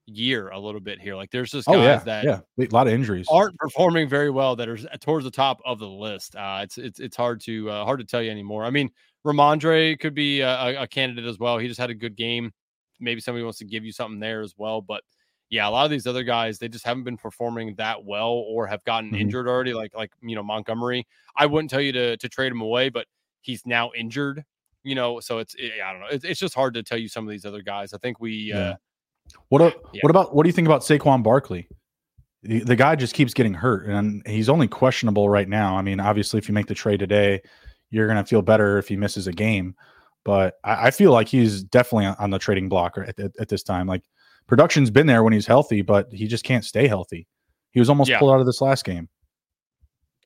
year a little bit here. Like there's just guys oh, yeah, that yeah, a lot of injuries aren't performing very well that are towards the top of the list. Uh, it's it's it's hard to uh, hard to tell you anymore. I mean, Rhamondre could be a, a, candidate as well. He just had a good game. Maybe somebody wants to give you something there as well. But yeah, a lot of these other guys, they just haven't been performing that well or have gotten mm-hmm. injured already. Like like you know Montgomery, I wouldn't tell you to to trade him away, but he's now injured. You know, so it's it, I don't know. It's, it's just hard to tell you some of these other guys. I think we. Yeah. Uh, what a, yeah. what about what do you think about Saquon Barkley? The, the guy just keeps getting hurt, and he's only questionable right now. I mean, obviously, if you make the trade today, you're going to feel better if he misses a game. But I, I feel like he's definitely on the trading block at, at, at, this time. Like production's been there when he's healthy, but he just can't stay healthy. He was almost yeah. pulled out of this last game.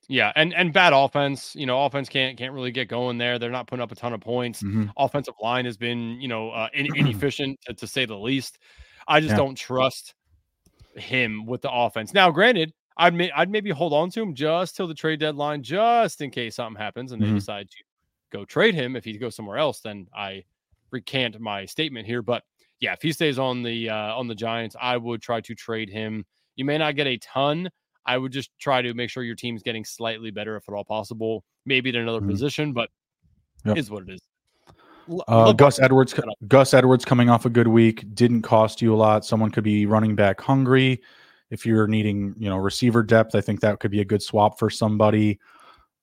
Yeah, and and bad offense. You know, offense can't can't really get going there. They're not putting up a ton of points. Mm-hmm. Offensive line has been you know uh, in, inefficient to, to, say the least. I just yeah. don't trust him with the offense. Now, granted, I'd may, I'd maybe hold on to him just till the trade deadline, just in case something happens and they mm-hmm. decide to go trade him. If he goes somewhere else, then I recant my statement here. But yeah, if he stays on the uh, on the Giants, I would try to trade him. You may not get a ton. I would just try to make sure your team's getting slightly better if at all possible. Maybe at another mm-hmm. position, but yep. is what it is. Uh, Gus Edwards, Gus Edwards coming off a good week didn't cost you a lot. Someone could be running back hungry if you're needing, you know, receiver depth, I think that could be a good swap for somebody.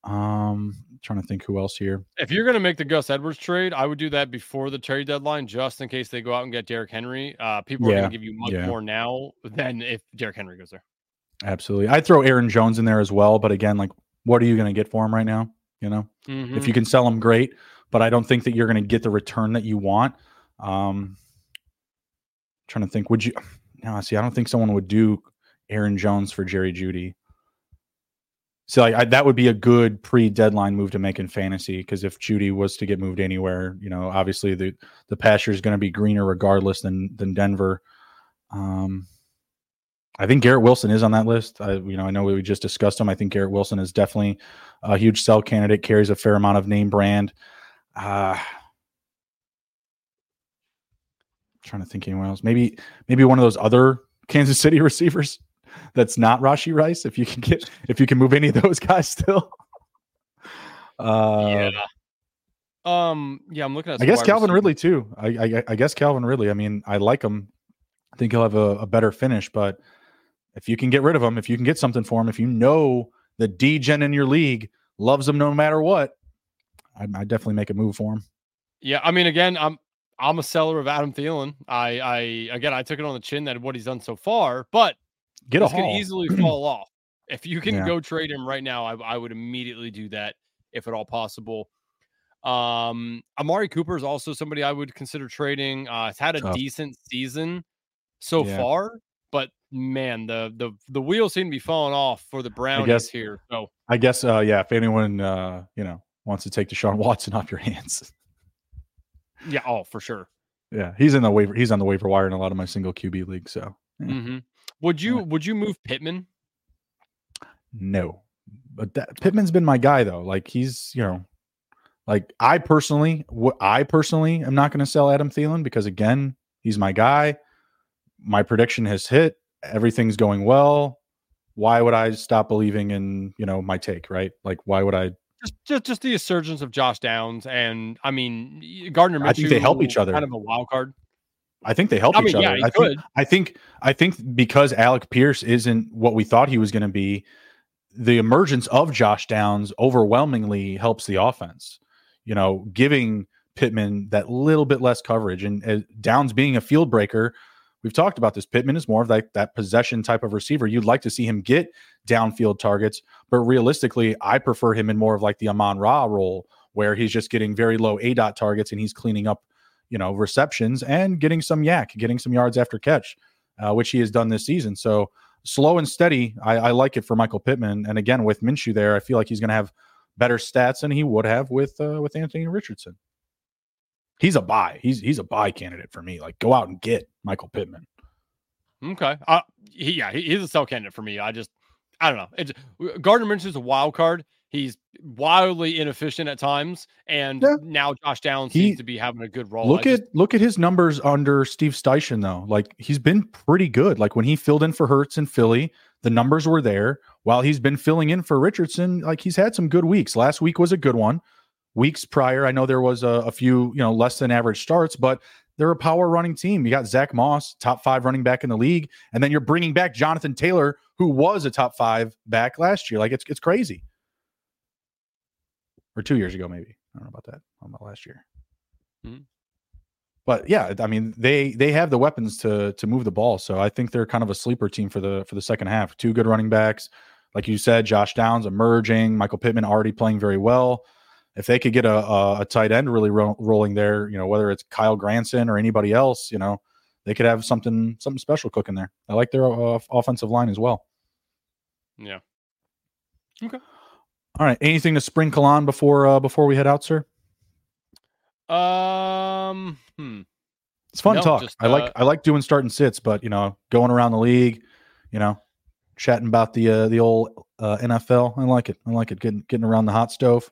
Um, trying to think who else here. If you're going to make the Gus Edwards trade, I would do that before the trade deadline, just in case they go out and get Derrick Henry. Uh, people yeah, are going to give you much yeah. more now than if Derrick Henry goes there. Absolutely. I'd throw Aaron Jones in there as well, but again, like what are you going to get for him right now? You know, mm-hmm. if you can sell him, great. But I don't think that you're going to get the return that you want. Um, trying to think, would you? No, see, I don't think someone would do Aaron Jones for Jerry Jeudy. So like I, that would be a good pre-deadline move to make in fantasy because if Jeudy was to get moved anywhere, you know, obviously the the pasture is going to be greener regardless than than Denver. Um, I think Garrett Wilson is on that list. I, you know, I know we just discussed him. I think Garrett Wilson is definitely a huge sell candidate. Carries a fair amount of name brand. Uh, trying to think anyone else. Maybe maybe one of those other Kansas City receivers that's not Rashee Rice. If you can get if you can move any of those guys still. Uh, yeah. Um. Yeah, I'm looking at. I guess Calvin Ridley too. I, I, I guess Calvin Ridley. I mean, I like him. I think he'll have a, a, better finish. But if you can get rid of him, if you can get something for him, if you know the degen in your league loves him no matter what, I, I definitely make a move for him. Yeah, I mean, again, I'm I'm a seller of Adam Thielen. I, I again, I took it on the chin that what he's done so far, but get a can easily fall off. If you can yeah. go trade him right now, I, I would immediately do that if at all possible. Um, Amari Cooper is also somebody I would consider trading. Uh, it's had a decent season so yeah. far, but man, the the the wheels seem to be falling off for the Brownies guess, here. So I guess, uh, yeah, if anyone uh, you know wants to take Deshaun Watson off your hands, yeah, oh, for sure. Yeah, he's in the waiver. He's on the waiver wire in a lot of my single QB leagues. So, yeah. mm-hmm. would you would you move Pittman? No, but that, Pittman's been my guy though. Like he's you know, like I personally, what I personally am not going to sell Adam Thielen because again, he's my guy. My prediction has hit. Everything's going well. Why would I stop believing in you know my take? Right? Like why would I just, just just the assertions of Josh Downs and I mean Gardner Minshew. I think they help each other. Kind of a wild card. I think they help I each mean, other. Yeah, I could. think I think I think because Alec Pierce isn't what we thought he was going to be, the emergence of Josh Downs overwhelmingly helps the offense. You know, giving Pittman that little bit less coverage and uh, Downs being a field breaker. We've talked about this. Pittman is more of like that possession type of receiver. You'd like to see him get downfield targets. But realistically, I prefer him in more of like the Amon Ra role, where he's just getting very low aDOT targets and he's cleaning up, you know, receptions and getting some YAC, getting some yards after catch, uh, which he has done this season. So slow and steady, I, I, like it for Michael Pittman. And again, with Minshew there, I feel like he's going to have better stats than he would have with uh, with Anthony Richardson. He's a buy. He's he's a buy candidate for me. Like go out and get Michael Pittman. Okay. Uh, he, yeah, he, he's a sell candidate for me. I just I don't know. It's, Gardner Minshew's a wild card. He's wildly inefficient at times, and yeah. now Josh Downs he, seems to be having a good role. Look at look at his numbers under Steve Steichen though. Like he's been pretty good. Like when he filled in for Hurts in Philly, the numbers were there. While he's been filling in for Richardson, like he's had some good weeks. Last week was a good one. Weeks prior, I know there was a, a few, you know, less than average starts, but they're a power running team. You got Zack Moss, top five running back in the league, and then you're bringing back Jonathan Taylor, who was a top five back last year. Like it's it's crazy. Or two years ago, maybe. I don't know about that. about last year. Mm-hmm. But yeah, I mean they they have the weapons to to move the ball. So I think they're kind of a sleeper team for the for the second half. Two good running backs, like you said, Josh Downs emerging, Michael Pittman already playing very well if they could get a, a, a tight end really ro- rolling there, you know, whether it's Kylen Granson or anybody else, you know, they could have something something special cooking there. I like their uh, offensive line as well. Yeah. Okay. All right. Anything to sprinkle on before uh, before we head out, sir? Um. Hmm. It's fun no, talk. Just, I like uh, I like doing start and sits, but you know, going around the league, you know, chatting about the uh, the old uh, NFL. I like it. I like it. Getting getting around the hot stove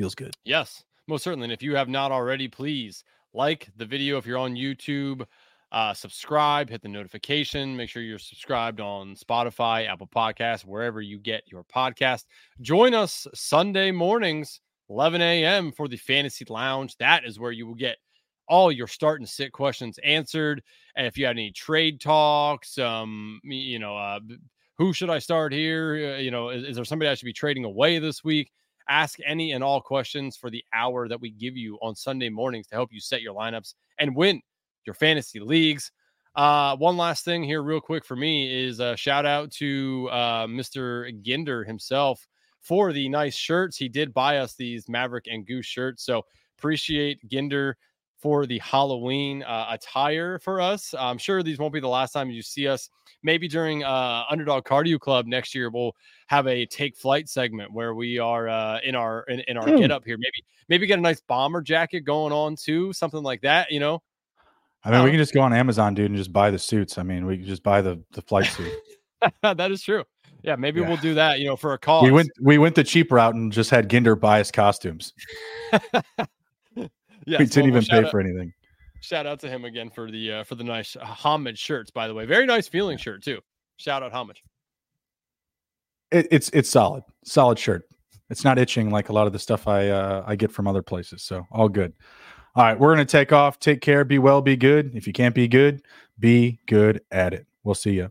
feels good. Yes, most certainly. And if you have not already, please like the video if you're on YouTube. Uh, subscribe, hit the notification. Make sure you're subscribed on Spotify, Apple Podcasts, wherever you get your podcast. Join us Sunday mornings, 11 a.m. for the Fantasy Lounge. That is where you will get all your start and sit questions answered. And if you had any trade talks, um, you know, uh, who should I start here? Uh, you know, is, is there somebody I should be trading away this week? Ask any and all questions for the hour that we give you on Sunday mornings to help you set your lineups and win your fantasy leagues. Uh, one last thing here, real quick for me, is a shout out to uh, Mr. Ginder himself for the nice shirts. He did buy us these Maverick and Goose shirts, so appreciate Ginder for the Halloween uh, attire for us. I'm sure these won't be the last time you see us. Maybe during uh, Underdog Cardio Club next year, we'll have a take flight segment where we are uh, in our in, in our mm. get up here. Maybe maybe get a nice bomber jacket going on too, something like that. You know. I mean, we um, can just go on Amazon, dude, and just buy the suits. I mean, we can just buy the the flight suit. that is true. Yeah, maybe yeah. we'll do that. You know, for a call. We went we went the cheap route and just had Ginder buy us costumes. yes, we didn't even pay out, for anything. Shout out to him again for the uh, for the nice uh, homage shirts. By the way, very nice feeling shirt too. Shout out homage. It, it's it's solid, solid shirt. It's not itching like a lot of the stuff I uh, I get from other places. So all good. All right, we're gonna take off. Take care. Be well. Be good. If you can't be good, be good at it. We'll see you.